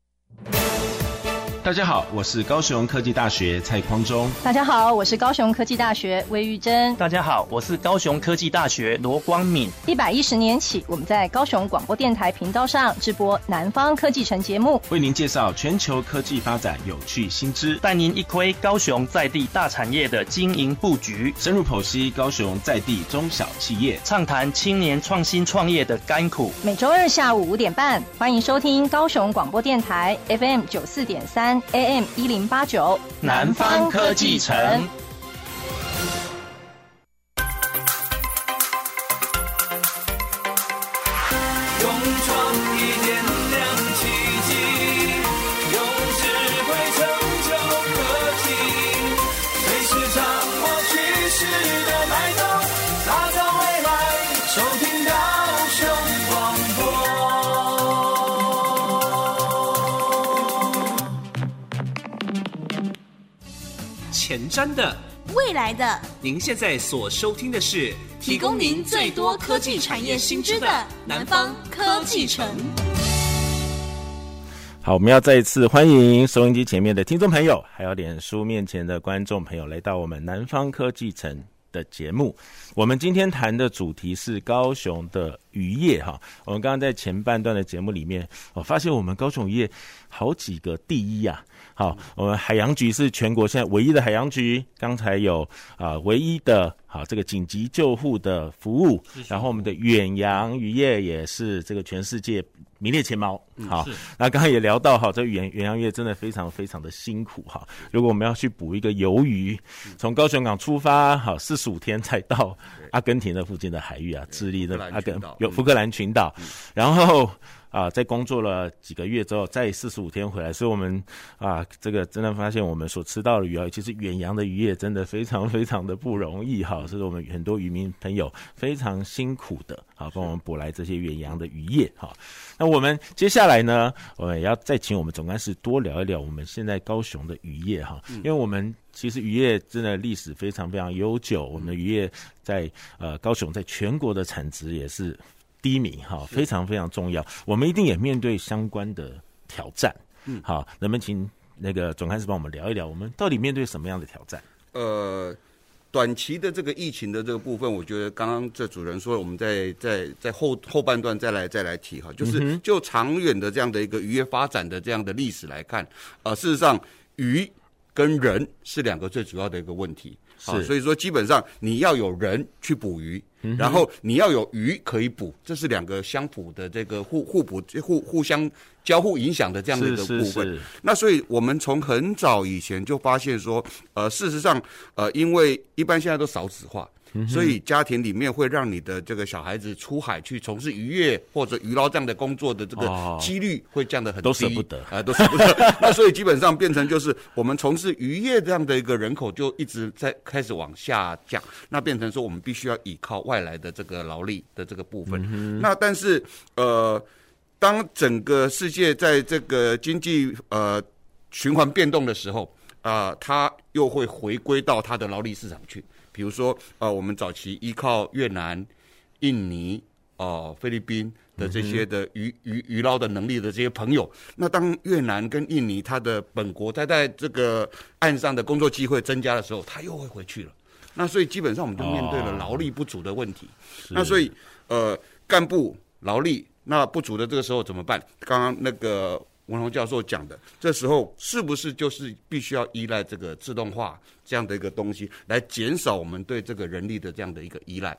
D: 大家好，我是高雄科技大学蔡匡忠。
C: 大家好，我是高雄科技大学魏玉珍。
B: 大家好，我是高雄科技大学罗光敏。
C: 一百一十年起，我们在高雄广播电台频道上直播《南方科技城》节目，
D: 为您介绍全球科技发展有趣新知，
B: 带您一窥高雄在地大产业的经营布局，
D: 深入剖析高雄在地中小企业，
B: 畅谈青年创新创业的甘苦。
C: 每周二下午五点半，欢迎收听高雄广播电台 FM 九四点三。AM 一零八九，
B: 南方科技城。
A: 的，未
E: 来的。您现在所收听的是
K: 提供您最多科技产业新知的南方科技城。
D: 好，我们要再一次欢迎收音机前面的听众朋友，还有脸书面前的观众朋友，来到我们南方科技城的节目。我们今天谈的主题是高雄的渔业哈。我们刚刚在前半段的节目里面，我发现我们高雄渔业好几个第一呀、啊。好，我们海洋局是全国现在唯一的海洋局，刚才有啊、呃、唯一的好这个紧急救护的服务，然后我们的远洋渔业也是这个全世界名列前茅。好，那刚刚也聊到哈，这远远洋渔业真的非常非常的辛苦哈。如果我们要去捕一个鱿鱼，从高雄港出发，好四十五天才到阿根廷的附近的海域啊，智利的阿根有福克兰群岛，然后。啊，在工作了几个月之后，再四十五天回来，所以我们啊，这个真的发现我们所吃到的鱼啊，其实远洋的渔业真的非常非常的不容易哈，这是我们很多渔民朋友非常辛苦的，啊帮我们捕来这些远洋的渔业哈。那我们接下来呢，我们也要再请我们总干事多聊一聊我们现在高雄的渔业哈，因为我们其实渔业真的历史非常非常悠久，我们的渔业在呃高雄在全国的产值也是。低迷哈，非常非常重要。我们一定也面对相关的挑战。嗯，好，能不能请那个总干事帮我们聊一聊，我们到底面对什么样的挑战？
G: 呃，短期的这个疫情的这个部分，我觉得刚刚这主人说，我们在在在后后半段再来再来提哈，就是就长远的这样的一个渔业发展的这样的历史来看，呃，事实上鱼跟人是两个最主要的一个问题。是，所以说基本上你要有人去捕鱼。然后你要有鱼可以捕，这是两个相辅的这个互互补、互互相交互影响的这样的一个部分。是是是。那所以我们从很早以前就发现说，呃，事实上，呃，因为一般现在都少子化，嗯，所以家庭里面会让你的这个小孩子出海去从事渔业或者渔捞这样的工作的这个几率会降得很低，
D: 都舍不得
G: 啊，都舍不得。那所以基本上变成就是我们从事渔业这样的一个人口就一直在开始往下降，那变成说我们必须要依靠外来的这个劳力的这个部分。嗯、那但是呃，当整个世界在这个经济呃循环变动的时候啊、呃，它又会回归到它的劳力市场去。比如说，呃，我们早期依靠越南、印尼、哦、呃、菲律宾的这些的渔渔渔捞的能力的这些朋友，那当越南跟印尼它的本国在在这个岸上的工作机会增加的时候，他又会回去了。那所以基本上我们就面对了劳力不足的问题。哦、那所以，呃，干部劳力那不足的这个时候怎么办？刚刚那个。文龙教授讲的，这时候是不是就是必须要依赖这个自动化这样的一个东西，来减少我们对这个人力的这样的一个依赖？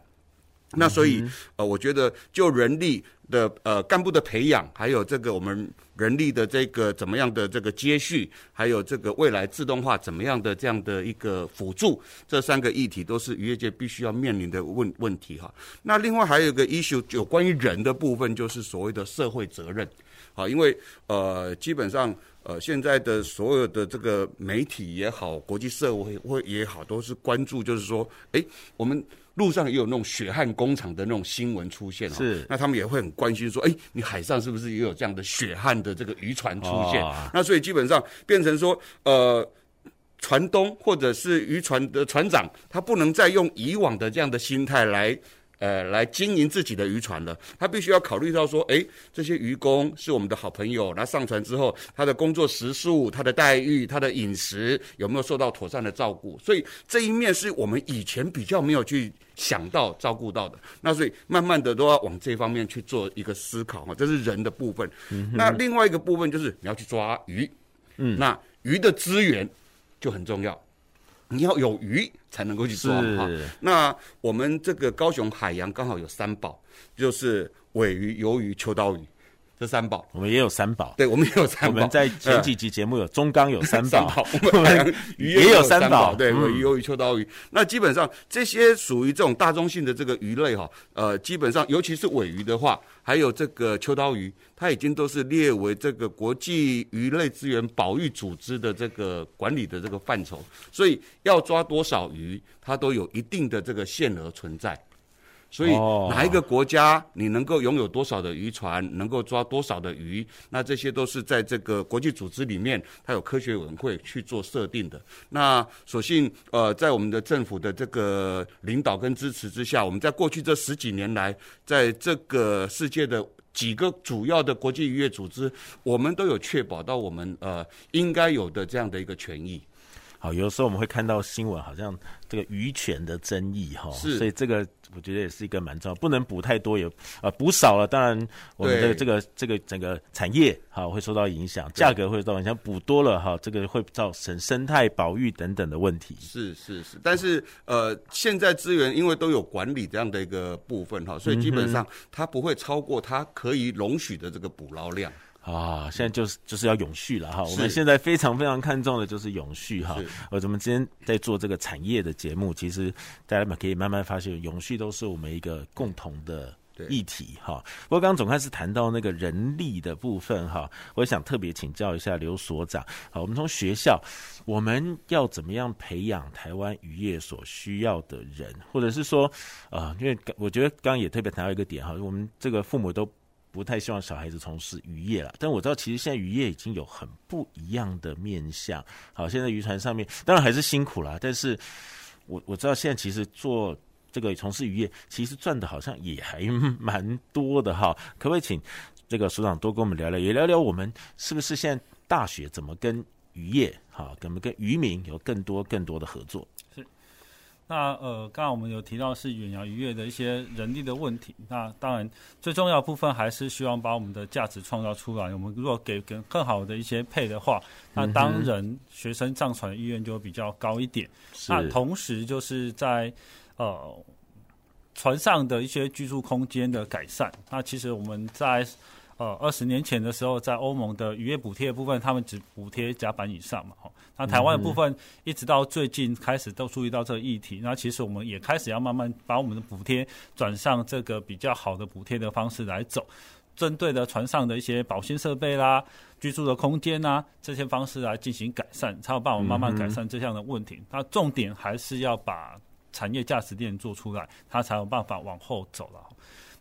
G: 那所以，呃，我觉得就人力的呃干部的培养，还有这个我们人力的这个怎么样的这个接续，还有这个未来自动化怎么样的这样的一个辅助，这三个议题都是渔业界必须要面临的问问题哈。那另外还有一个 issue 有关于人的部分，就是所谓的社会责任。好，因为呃，基本上呃，现在的所有的这个媒体也好，国际社会会也好，都是关注，就是说，哎，我们路上也有那种血汗工厂的那种新闻出现，是，那他们也会很关心说，哎，你海上是不是也有这样的血汗的这个渔船出现？哦。那所以基本上变成说，呃，船东或者是渔船的船长，他不能再用以往的这样的心态来。呃，来经营自己的渔船的，他必须要考虑到说，哎，这些渔工是我们的好朋友，那上船之后，他的工作时数、他的待遇、他的饮食有没有受到妥善的照顾？所以这一面是我们以前比较没有去想到、照顾到的。那所以慢慢的都要往这方面去做一个思考哈，这是人的部分。嗯。那另外一个部分就是你要去抓鱼，嗯，那鱼的资源就很重要。你要有鱼才能够去抓哈。那我们这个高雄海洋刚好有三宝，就是尾鱼、鱿鱼、秋刀鱼。这三宝，我们也有三宝。对，我们也有三宝。我们在前几集节目有中钢有三宝，我们 鱼也有三宝。对，鮪鱼、鱿鱼、秋刀鱼。那基本上这些属于这种大中性的这个鱼类哈，呃，基本上尤其是尾鱼的话，还有这个秋刀鱼，它已经都是列为这个国际鱼类资源保育组织的这个管理的这个范畴，所以要抓多少鱼，它都有一定的这个限额存在。所以哪一个国家你能够拥有多少的渔船，能够抓多少的鱼，那这些都是在这个国际组织里面，它有科学委员会去做设定的。那所幸呃，在我们的政府的这个领导跟支持之下，我们在过去这十几年来，在这个世界的几个主要的国际渔业组织，我们都有确保到我们呃应该有的这样的一个权益。好，有的时候我们会看到新闻，好像这个渔权的争议哈，所以这个我觉得也是一个蛮重要，不能补太多，也呃补少了，当然我们的这个这个整个产业哈会受到影响，价格会受到影响，补多了哈，这个会造成生态保育等等的问题。是是是，但是呃，现在资源因为都有管理这样的一个部分哈，所以基本上它不会超过它可以容许的这个捕捞量。啊，现在就是就是要永续了哈。我们现在非常非常看重的就是永续哈。呃，我们今天在做这个产业的节目，其实大家们可以慢慢发现，永续都是我们一个共同的议题哈。不过刚刚总开始谈到那个人力的部分哈，我想特别请教一下刘所长。好，我们从学校，我们要怎么样培养台湾渔业所需要的人，或者是说，呃，因为我觉得刚刚也特别谈到一个点哈，我们这个父母都。不太希望小孩子从事渔业了，但我知道其实现在渔业已经有很不一样的面向。好，现在渔船上面当然还是辛苦啦，但是我我知道现在其实做这个从事渔业，其实赚的好像也还蛮多的哈。可不可以请这个所长多跟我们聊聊，也聊聊我们是不是现在大学怎么跟渔业好，怎么跟渔民有更多更多的合作？是。那呃，刚刚我们有提到是远洋渔业的一些人力的问题。那当然，最重要的部分还是希望把我们的价值创造出来。我们如果给更更好的一些配的话，那当然学生上船的意愿就会比较高一点。那同时就是在呃船上的一些居住空间的改善。那其实我们在
H: 呃二十年前的时候，在欧盟的渔业补贴部分，他们只补贴甲板以上嘛，哈。那台湾的部分，一直到最近开始都注意到这个议题，那其实我们也开始要慢慢把我们的补贴转向这个比较好的补贴的方式来走。针对的船上的一些保鲜设备啦、居住的空间呐，这些方式来进行改善，才有办法慢慢改善这样的问题。那重点还是要把产业价值链做出来，它才有办法往后走了。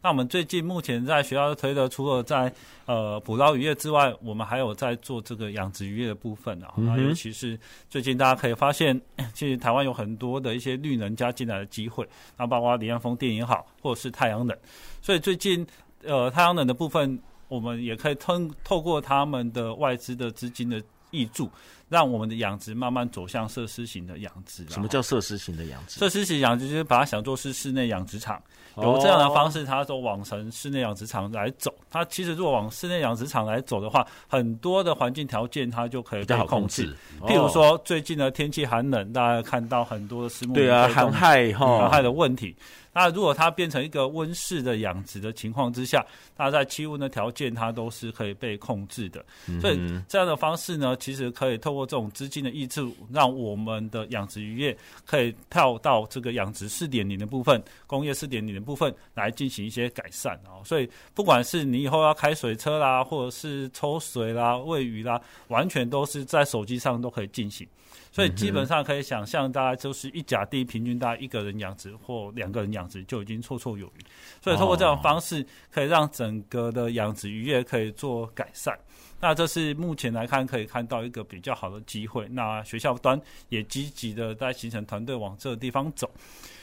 H: 那我们最近目前在学校推的，除了在呃捕捞渔业之外，我们还有在做这个养殖渔业的部分啊。那、嗯、尤其是最近大家可以发现，其实台湾有很多的一些绿能加进来的机会，那包括离岸风电也好，或者是太阳能，所以最近。呃，太阳能的部分，我们也可以通透过他们的外资的资金的挹注，让我们的养殖慢慢走向设施型的养殖。
D: 什么叫设施型的养殖？
H: 设施型养殖就是把它想做是室内养殖场，有这样的方式，它都往成室内养殖场来走。它其实如果往室内养殖场来走的话，很多的环境条件它就可以被控制。譬如说，最近的天气寒冷，大家看到很多的虱目鱼对啊，寒害哈，寒害的问题。那如果它变成一个温室的养殖的情况之下，那在气温的条件它都是可以被控制的。所以这样的方式呢，其实可以透过这种资金的挹注，让我们的养殖渔业可以跳到这个养殖四点零的部分、工业四点零的部分来进行一些改善啊。所以不管是你以后要开水车啦，或者是抽水啦、喂鱼啦，完全都是在手机上都可以进行。所以基本上可以想象，大概就是一甲地平均大概一个人养殖或两个人养殖就已经绰绰有余。所以通过这种方式，可以让整个的养殖渔业可以做改善。那这是目前来看可以看到一个比较好的机会。那学校端也积极的在形成团队往这个地方走。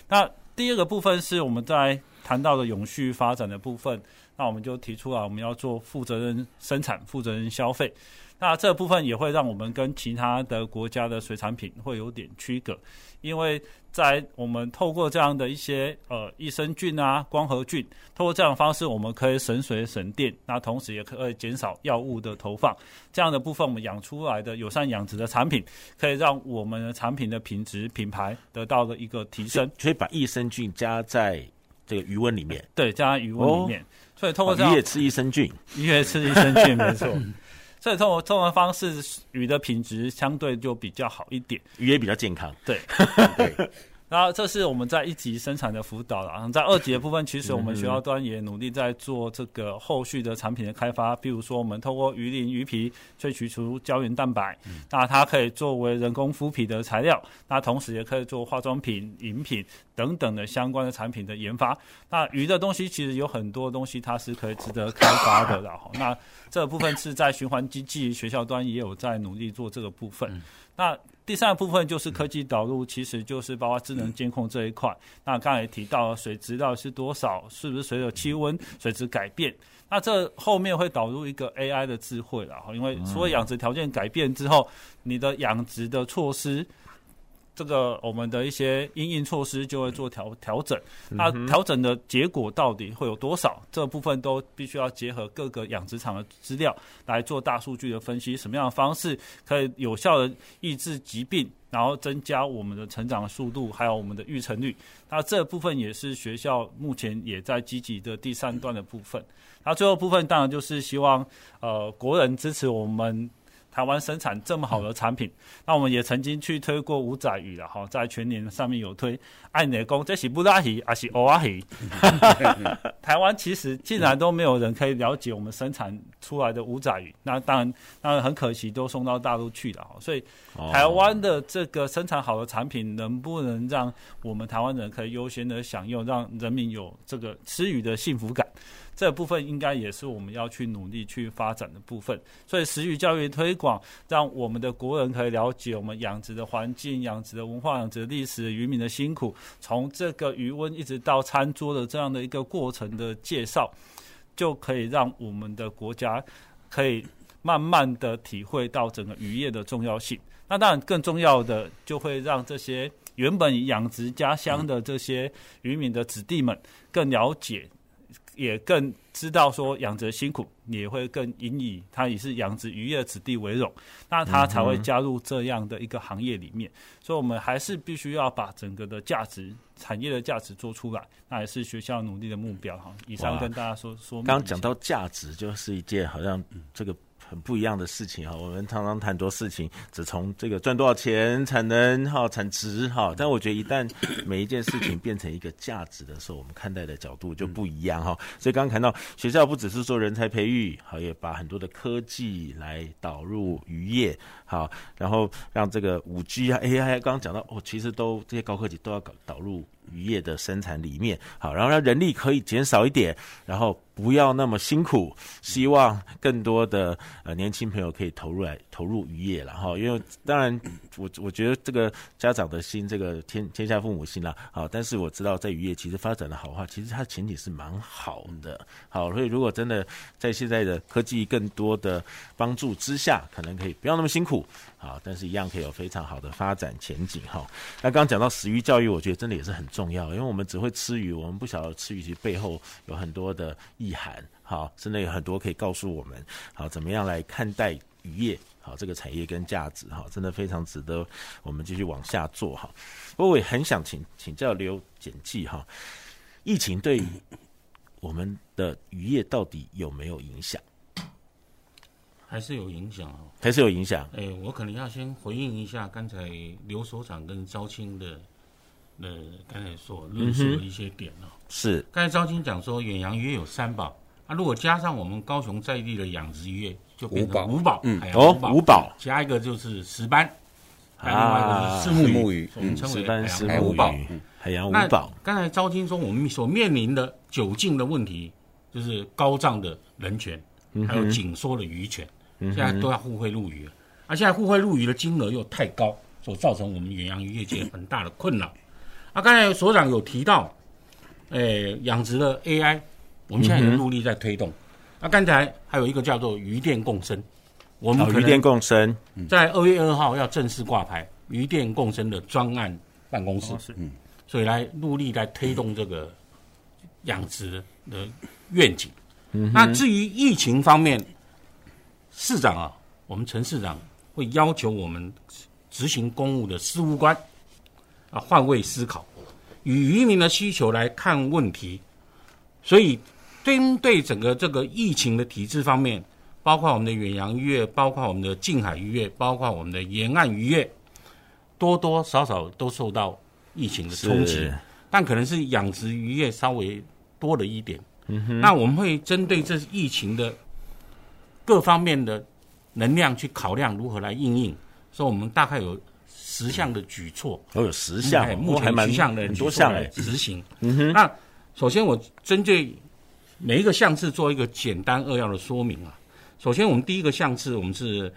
H: 那第二个部分是我们在谈到的永续发展的部分，那我们就提出来我们要做负责任生产、负责任消费。那这部分也会让我们跟其他的国家的水产品会有点区隔，因为在我们透过这样的一些呃益生菌啊、光合菌，透过这样的方式，我们可以省水省电，那同时也可以减少药物的投放。这样的部分，我们养出来的友善养殖的产品，可以让我们的产品的品质、品牌得到了一个提升。
D: 可以把益生菌加在这个鱼温里面，
H: 对，加在鱼温里面。哦、所以通过这样，
D: 鱼也吃益生菌，
H: 鱼也吃益生菌，没错。所以，这种这种方式，鱼的品质相对就比较好一点，
D: 鱼也比较健康。
H: 对，对。然后，这是我们在一级生产的辅导了。然后，在二级的部分，其实我们学校端也努力在做这个后续的产品的开发。比如说，我们透过鱼鳞、鱼皮萃取出胶原蛋白，那它可以作为人工敷皮的材料。那同时也可以做化妆品、饮品等等的相关的产品的研发。那鱼的东西其实有很多东西，它是可以值得开发的。然后，那这部分是在循环经济学校端也有在努力做这个部分。那第三个部分就是科技导入，其实就是包括智能监控这一块。那刚才也提到了水质到底是多少，是不是随着气温水质改变？那这后面会导入一个 AI 的智慧了，因为除了养殖条件改变之后，你的养殖的措施。这个我们的一些因应措施就会做调调整，那调整的结果到底会有多少？这部分都必须要结合各个养殖场的资料来做大数据的分析，什么样的方式可以有效的抑制疾病，然后增加我们的成长的速度，还有我们的育成率。那这部分也是学校目前也在积极的第三段的部分。那最后部分当然就是希望呃国人支持我们。台湾生产这么好的产品，那我们也曾经去推过五仔鱼了哈，在全年上面有推。爱你的公，这是布拉鱼还是欧阿鱼？台湾其实竟然都没有人可以了解我们生产出来的五仔鱼，那当然，当然很可惜，都送到大陆去了。所以，台湾的这个生产好的产品，能不能让我们台湾人可以优先的享用，让人民有这个吃鱼的幸福感？这部分应该也是我们要去努力去发展的部分，所以食育教育推广，让我们的国人可以了解我们养殖的环境、养殖的文化、养殖的历史、渔民的辛苦，从这个渔温一直到餐桌的这样的一个过程的介绍，就可以让我们的国家可以慢慢的体会到整个渔业的重要性。那当然更重要的，就会让这些原本养殖家乡的这些渔民的子弟们更了解。也更知道说养殖辛苦，也会更引以他也是养殖渔业子弟为荣，那他才会加入这样的一个行业里面。嗯、所以，我们还是必须要把整个的价值、产业的价值做出来，那也是学校努力的目标哈。以上跟大家说说。
D: 刚刚讲到价值，就是一件好像这个。很不一样的事情哈，我们常常谈多事情，只从这个赚多少钱、产能哈、产值哈，但我觉得一旦每一件事情变成一个价值的时候，我们看待的角度就不一样哈。所以刚刚谈到学校不只是说人才培育，好，也把很多的科技来导入渔业，好，然后让这个五 G 啊、AI，刚刚讲到哦，其实都这些高科技都要搞导入渔业的生产里面，好，然后让人力可以减少一点，然后。不要那么辛苦，希望更多的呃年轻朋友可以投入来投入渔业了哈。因为当然我我觉得这个家长的心，这个天天下父母心啦。好，但是我知道在渔业其实发展的好的话，其实它前景是蛮好的。好，所以如果真的在现在的科技更多的帮助之下，可能可以不要那么辛苦。啊，但是一样可以有非常好的发展前景哈。那刚刚讲到食鱼教育，我觉得真的也是很重要，因为我们只会吃鱼，我们不晓得吃鱼其实背后有很多的意涵。好，真的有很多可以告诉我们，好，怎么样来看待渔业，好，这个产业跟价值，哈，真的非常值得我们继续往下做哈。不过我也很想请请教刘简记哈，疫情对我们的渔业到底有没有影响？
F: 还是有影响哦，
D: 还是有影响。
F: 哎，我可能要先回应一下刚才刘所长跟昭清的，呃，刚才所论述的一些点哦。
D: 是，
F: 刚才昭清讲说远洋鱼有三宝，啊，如果加上我们高雄在地的养殖渔业，就五宝五宝。
D: 嗯，哦，五宝，
F: 加一个就是石斑，还有另外一个是四目鱼，我们称为海洋五宝。
D: 海洋五宝。
F: 刚才昭清说我们所面临的酒禁的问题，就是高涨的人权，还有紧缩的渔权。现在都要互惠入渔，而、啊、现在互惠入渔的金额又太高，所造成我们远洋渔业界很大的困扰。啊，刚才所长有提到，诶、欸，养殖的 AI，我们现在也努力在推动。啊，刚才还有一个叫做鱼电共生，我们
D: 鱼电共生。
F: 在二月二号要正式挂牌鱼电共生的专案办公室，嗯，所以来努力来推动这个养殖的愿景。那至于疫情方面，市长啊，我们陈市长会要求我们执行公务的事务官啊换位思考，以渔民的需求来看问题。所以，针对整个这个疫情的体制方面，包括我们的远洋渔业，包括我们的近海渔业，包括我们的沿岸渔业，多多少少都受到疫情的冲击。但可能是养殖渔业稍微多了一点。嗯哼，那我们会针对这疫情的。各方面的能量去考量如何来应应，所以我们大概有十项的举措，
D: 都有十项，
F: 目前十项的很多项来执行。嗯哼，那首先我针对每一个项次做一个简单扼要的说明啊。首先，我们第一个项次，我们是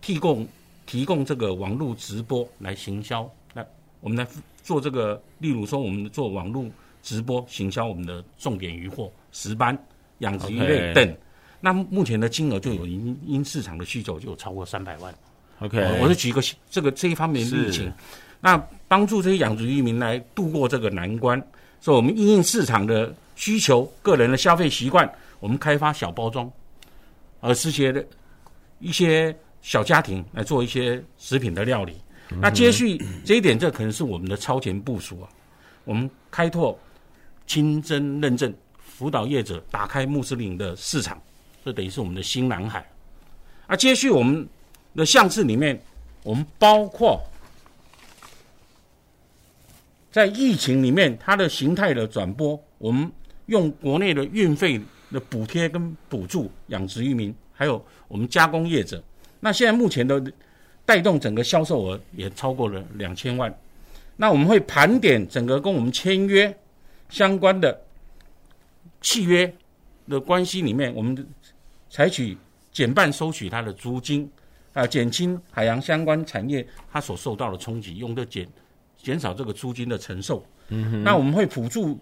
F: 提供提供这个网络直播来行销，来我们来做这个，例如说我们做网络直播行销我们的重点渔获石斑、养殖鱼类等。那目前的金额就有因因市场的需求就有超过三百万。
D: OK，
F: 我是举一个这个这一方面的例子，那帮助这些养殖渔民来度过这个难关。所以，我们因应市场的需求、个人的消费习惯，我们开发小包装，而这些的一些小家庭来做一些食品的料理。嗯、那接续这一点，这可能是我们的超前部署啊。我们开拓清真认证辅导业者，打开穆斯林的市场。这等于是我们的新蓝海，啊，接续我们的项次里面，我们包括在疫情里面它的形态的转播，我们用国内的运费的补贴跟补助养殖渔民，还有我们加工业者。那现在目前的带动整个销售额也超过了两千万。那我们会盘点整个跟我们签约相关的契约的关系里面，我们。采取减半收取它的租金，啊，减轻海洋相关产业它所受到的冲击，用的减减少这个租金的承受。嗯哼。那我们会辅助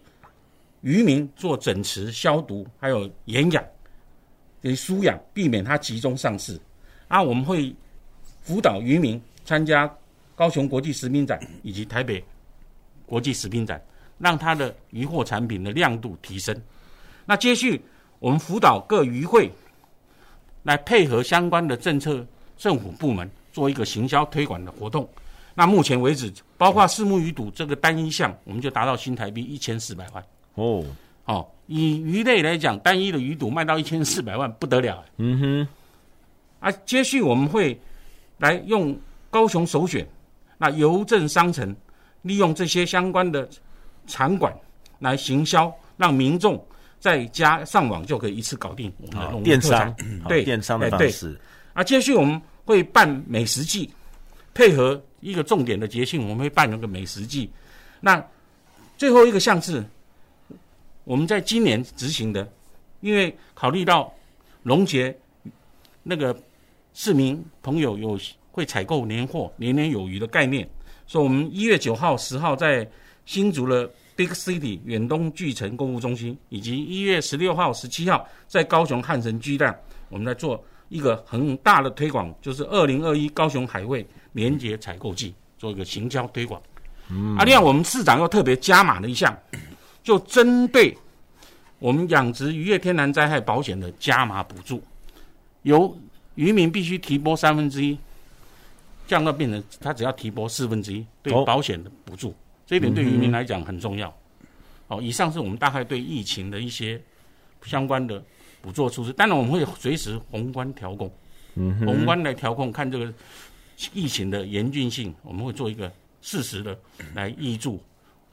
F: 渔民做整池、消毒，还有盐养，给输养，避免它集中上市。啊，我们会辅导渔民参加高雄国际食品展以及台北国际食品展，让它的渔获产品的亮度提升。那接续我们辅导各渔会，来配合相关的政策政府部门做一个行销推广的活动。那目前为止，包括四目鱼肚这个单一项，我们就达到新台币一千四百万。
D: 哦，
F: 哦，以鱼类来讲，单一的鱼肚卖到一千四百万，不得了。
D: 嗯哼。
F: 啊，接续我们会来用高雄首选，那邮政商城利用这些相关的场馆来行销，让民众在家上网就可以一次搞定我们的。
D: 电商，
F: 对，
D: 电商的方式。
F: 啊，接续我们会办美食季，配合一个重点的节庆，我们会办那个美食季。那最后一个项是，我们在今年执行的，因为考虑到龙节那个。市民朋友有会采购年货、年年有余的概念，所以我们一月九号、十号在新竹的 Big City 远东巨城购物中心，以及一月十六号、十七号在高雄汉神巨蛋，我们在做一个很大的推广，就是二零二一高雄海味联结采购季，做一个行销推广。嗯，啊，另外我们市长又特别加码了一项，就针对我们养殖渔业天然灾害保险的加码补助，由渔民必须提拨三分之一，降到变成他只要提拨四分之一，对保险的补助，哦、这一点对渔民来讲很重要。哦，以上是我们大概对疫情的一些相关的补助措施。当然，我们会随时宏观调控，嗯，宏观来调控，看这个疫情的严峻性，我们会做一个适时的来挹注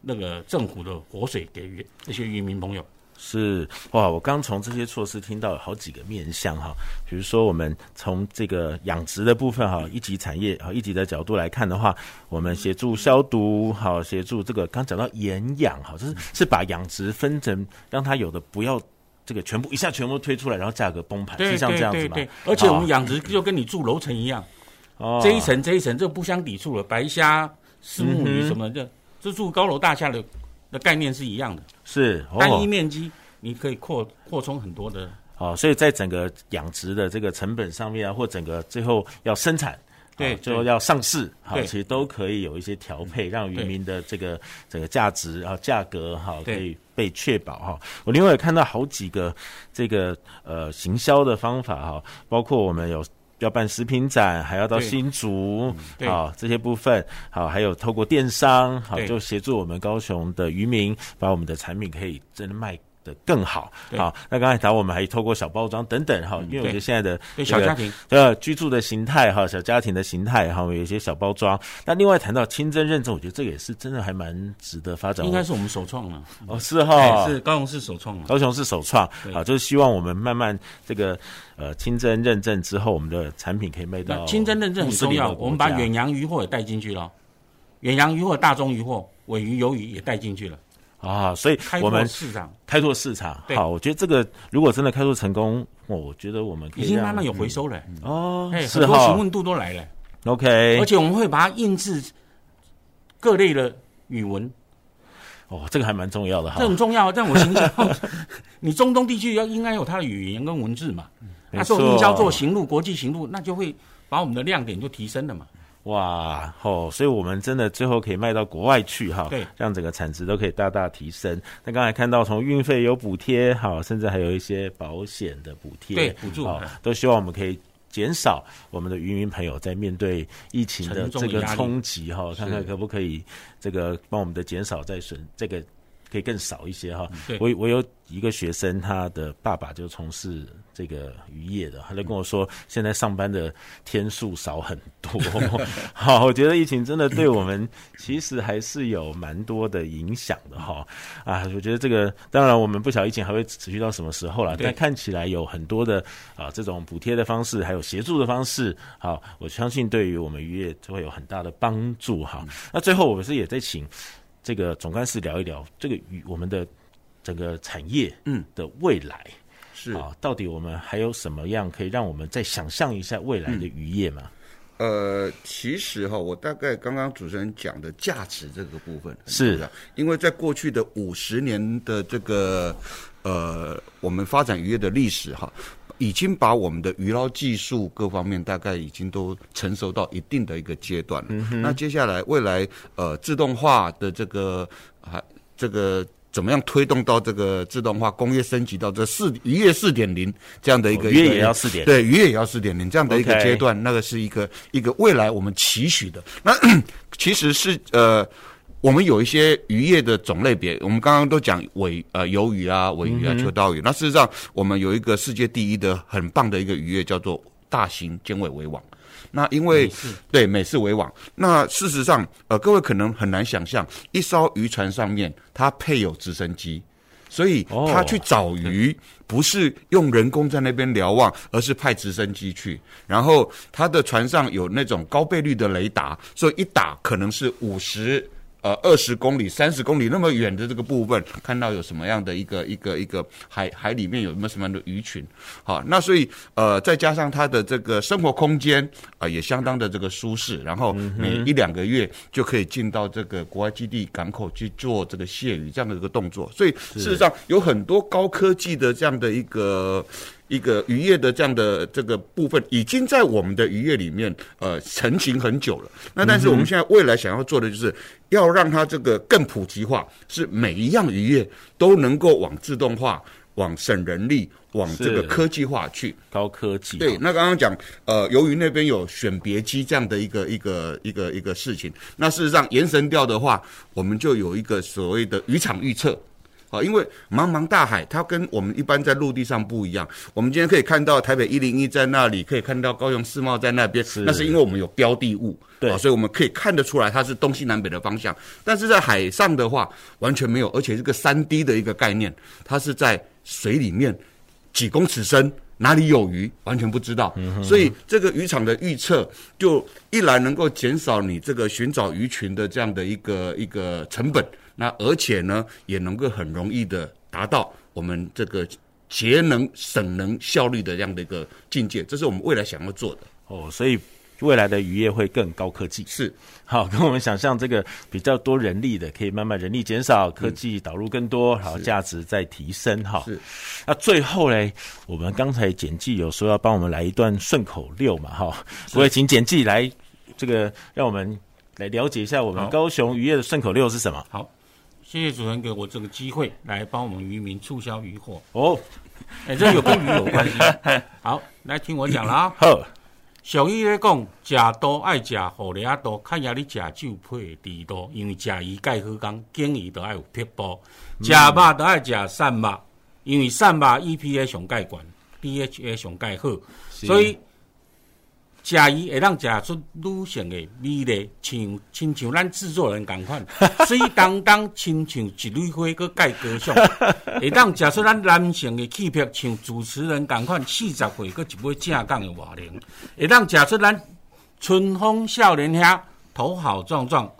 F: 那个政府的活水给予这些渔民朋友。
D: 是哇，我刚从这些措施听到有好几个面向哈，比如说我们从这个养殖的部分哈，一级产业啊，一级的角度来看的话，我们协助消毒，好协助这个刚讲到盐养哈，就是是把养殖分成，让它有的不要这个全部一下全部推出来，然后价格崩盘，是像这样子吗？
F: 对，而且我们养殖就跟你住楼层一样，哦，这一层这一层就不相抵触了，白虾、石目鱼什么的，嗯、这住高楼大厦的。的概念是一样的，
D: 是、哦、
F: 单一面积，你可以扩扩充很多的。
D: 哦，所以在整个养殖的这个成本上面啊，或整个最后要生产，
F: 对，
D: 最后要上市，好，其实都可以有一些调配，让渔民的这个整个价值啊、价格哈，可以被确保哈。我另外也看到好几个这个呃行销的方法哈，包括我们有。要办食品展，还要到新竹，好这些部分，好还有透过电商，好就协助我们高雄的渔民，把我们的产品可以真的卖的更好，好，那刚才谈我们还透过小包装等等哈，因为我觉得现在的
F: 小家庭。
D: 呃居住的形态哈，小家庭的形态哈，有一些小包装。那另外谈到清真认证，我觉得这个也是真的还蛮值得发展。
F: 应该是我们首创了。
D: 哦，是哈，
F: 是高雄市首创，
D: 高雄市首创，啊，就是希望我们慢慢这个呃清真认证之后，我们的产品可以卖到
F: 清真认证很重要，我们把远洋渔货也带进去了，远洋渔货、大宗渔货、尾鱼、鱿鱼也带进去了。
D: 啊，所以我们
F: 市场。
D: 开拓市场，好，我觉得这个如果真的开拓成功，我觉得我们可以
F: 已经慢慢有回收了。
D: 哦，
F: 很多询问度都来了
D: ，OK，
F: 而且我们会把它印制各类的语文，
D: 哦，这个还蛮重要的哈，
F: 这很重要，但我形象，你中东地区要应该有它的语言跟文字嘛，那做营销做行路国际行路，那就会把我们的亮点就提升了嘛。
D: 哇，哦，所以我们真的最后可以卖到国外去哈，
F: 对，
D: 这样整个产值都可以大大提升。那刚才看到从运费有补贴，好，甚至还有一些保险的补贴，
F: 对，补助，
D: 好，都希望我们可以减少我们的渔民朋友在面对疫情的这个冲击哈，看看可不可以这个帮我们的减少再损这个。可以更少一些哈。我我有一个学生，他的爸爸就从事这个渔业的，他就跟我说，现在上班的天数少很多。好，我觉得疫情真的对我们其实还是有蛮多的影响的哈。啊，我觉得这个当然我们不晓得疫情还会持续到什么时候了，但看起来有很多的啊这种补贴的方式，还有协助的方式，好，我相信对于我们渔业就会有很大的帮助哈。那最后我们是也在请。这个总干事聊一聊这个与我们的整个产业嗯的未来、嗯、是啊，到底我们还有什么样可以让我们再想象一下未来的渔业吗？
G: 嗯、呃，其实哈，我大概刚刚主持人讲的价值这个部分
D: 是，
G: 因为在过去的五十年的这个呃，我们发展渔业的历史哈。已经把我们的渔捞技术各方面大概已经都成熟到一定的一个阶段了。嗯、那接下来未来呃自动化的这个还、啊、这个怎么样推动到这个自动化工业升级到这四渔业四点零这样的一个，
D: 渔业也要四点，
G: 对，渔业也要四点零这样的一个阶段，那个是一个一个未来我们期许的。那 其实是呃。我们有一些渔业的种类别，我们刚刚都讲尾呃鱿鱼啊、尾鱼啊、秋刀鱼。那事实上，我们有一个世界第一的很棒的一个渔业，叫做大型尖尾围网。那因为对美式围网，那事实上呃，各位可能很难想象，一艘渔船上面它配有直升机，所以它去找鱼不是用人工在那边瞭望，而是派直升机去。然后它的船上有那种高倍率的雷达，所以一打可能是五十。呃，二十公里、三十公里那么远的这个部分，看到有什么样的一个一个一个海海里面有没有什么样的鱼群？好，那所以呃，再加上它的这个生活空间啊、呃，也相当的这个舒适，然后每一两个月就可以进到这个国外基地港口去做这个卸鱼这样的一个动作，所以事实上有很多高科技的这样的一个。一个渔业的这样的这个部分，已经在我们的渔业里面呃成型很久了。那但是我们现在未来想要做的，就是要让它这个更普及化，是每一样渔业都能够往自动化、往省人力、往这个科技化去。
D: 高科技。
G: 对，那刚刚讲呃，由于那边有选别机这样的一个一个一个一个事情，那事实上延伸掉的话，我们就有一个所谓的渔场预测。啊，因为茫茫大海，它跟我们一般在陆地上不一样。我们今天可以看到台北一零一在那里，可以看到高雄世贸在那边，那是因为我们有标的物，对，所以我们可以看得出来它是东西南北的方向。但是在海上的话，完全没有，而且这个三 D 的一个概念，它是在水里面几公尺深，哪里有鱼，完全不知道。所以这个渔场的预测，就一来能够减少你这个寻找鱼群的这样的一个一个成本。那而且呢，也能够很容易的达到我们这个节能、省能、效率的这样的一个境界，这是我们未来想要做的
D: 哦。所以未来的渔业会更高科技，
G: 是
D: 好跟我们想象这个比较多人力的，可以慢慢人力减少，科技导入更多，然后、价值再提升哈。是。那最后嘞，我们刚才简记有说要帮我们来一段顺口溜嘛哈，所以请简记来这个让我们来了解一下我们高雄渔业的顺口溜是什么。
F: 好。谢谢主持人给我这个机会来帮我们渔民促销渔获
D: 哦，
F: 哎，这有跟鱼有关系。好，来听我讲了啊。
D: 好，
F: 俗语咧讲，食多爱食虎利亚多，看下你食酒配猪多，因为食鱼盖好工，经鱼都爱有撇波，食肉都爱食瘦肉，因为瘦肉 EPA 上盖悬，DHA 上盖好，所以。食伊会当食出女性的美丽，像亲像咱制作人共款，水当当亲像一蕊花，搁盖高尚，会当食出咱男性的气魄，像主持人共款，四十岁搁一尾正港的外形，会当食出咱春风少年遐，头好壮壮，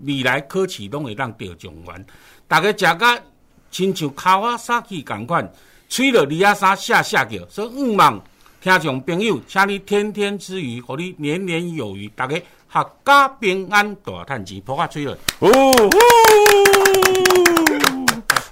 F: 未来考试拢会当得状元。大家食甲亲像卡瓦萨奇共款，吹了李亚莎下下叫，说毋忙。听众朋友，请你天天吃鱼，和你年年有余。大家阖家平安，大赚钱，破发吹了。
D: 哦，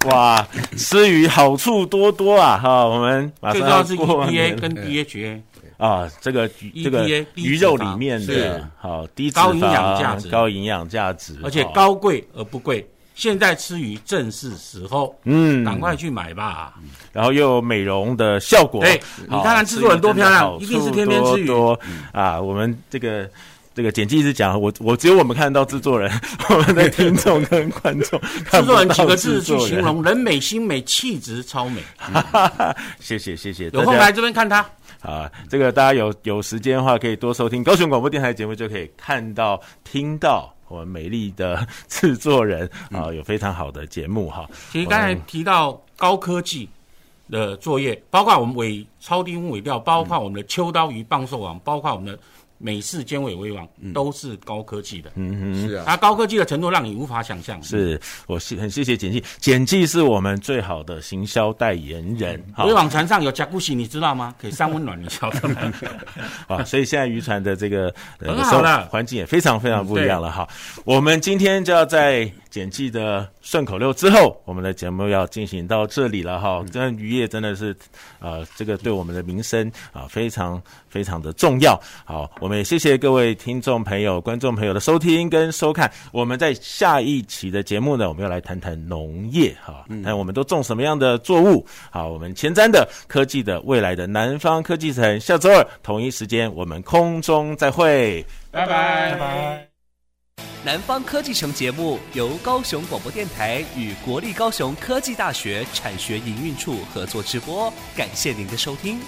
D: 哇，吃鱼好处多多啊！哈，我们马上最重要
F: 是 EPA 跟 DHA
D: 啊，这个这个鱼肉里面的好低脂肪、高营养价值、高营养价值，
F: 而且高贵而不贵。现在吃鱼正是时候，嗯，赶快去买吧。
D: 然后又有美容的效果，
F: 对，你看看制作人多漂亮，一定是天天吃鱼
D: 多啊。我们这个这个简记一直讲，我我只有我们看得到制作人，我们的听众跟观众，
F: 制作人几个字去形容：人美心美，气质超美。
D: 谢谢谢谢，
F: 有空来这边看他
D: 啊。这个大家有有时间的话，可以多收听高雄广播电台节目，就可以看到听到。我们美丽的制作人啊，有非常好的节目哈。
F: 其实刚才提到高科技的作业，包括我们尾超低温尾钓，包括我们的秋刀鱼棒寿网，包括我们的。美式尖尾围网都是高科技的，
D: 嗯哼，
F: 是啊，它高科技的程度让你无法想象。
D: 是我谢很谢谢简记，简记是我们最好的行销代言人。
F: 围网船上有甲骨洗，你知道吗？可以三温暖，你晓得吗？
D: 啊，所以现在渔船的这个
F: 很好了，
D: 环境也非常非常不一样了哈。我们今天就要在简记的顺口溜之后，我们的节目要进行到这里了哈。这渔业真的是，呃，这个对我们的民生啊非常非常的重要。好，我们也谢谢各位听众朋友、观众朋友的收听跟收看。我们在下一期的节目呢，我们要来谈谈农业哈，那我们都种什么样的作物？好，我们前瞻的科技的未来的南方科技城，下周二同一时间我们空中再会，
A: 拜拜拜拜。
E: 南方科技城节目由高雄广播电台与国立高雄科技大学产学营运处合作直播，感谢您的收听。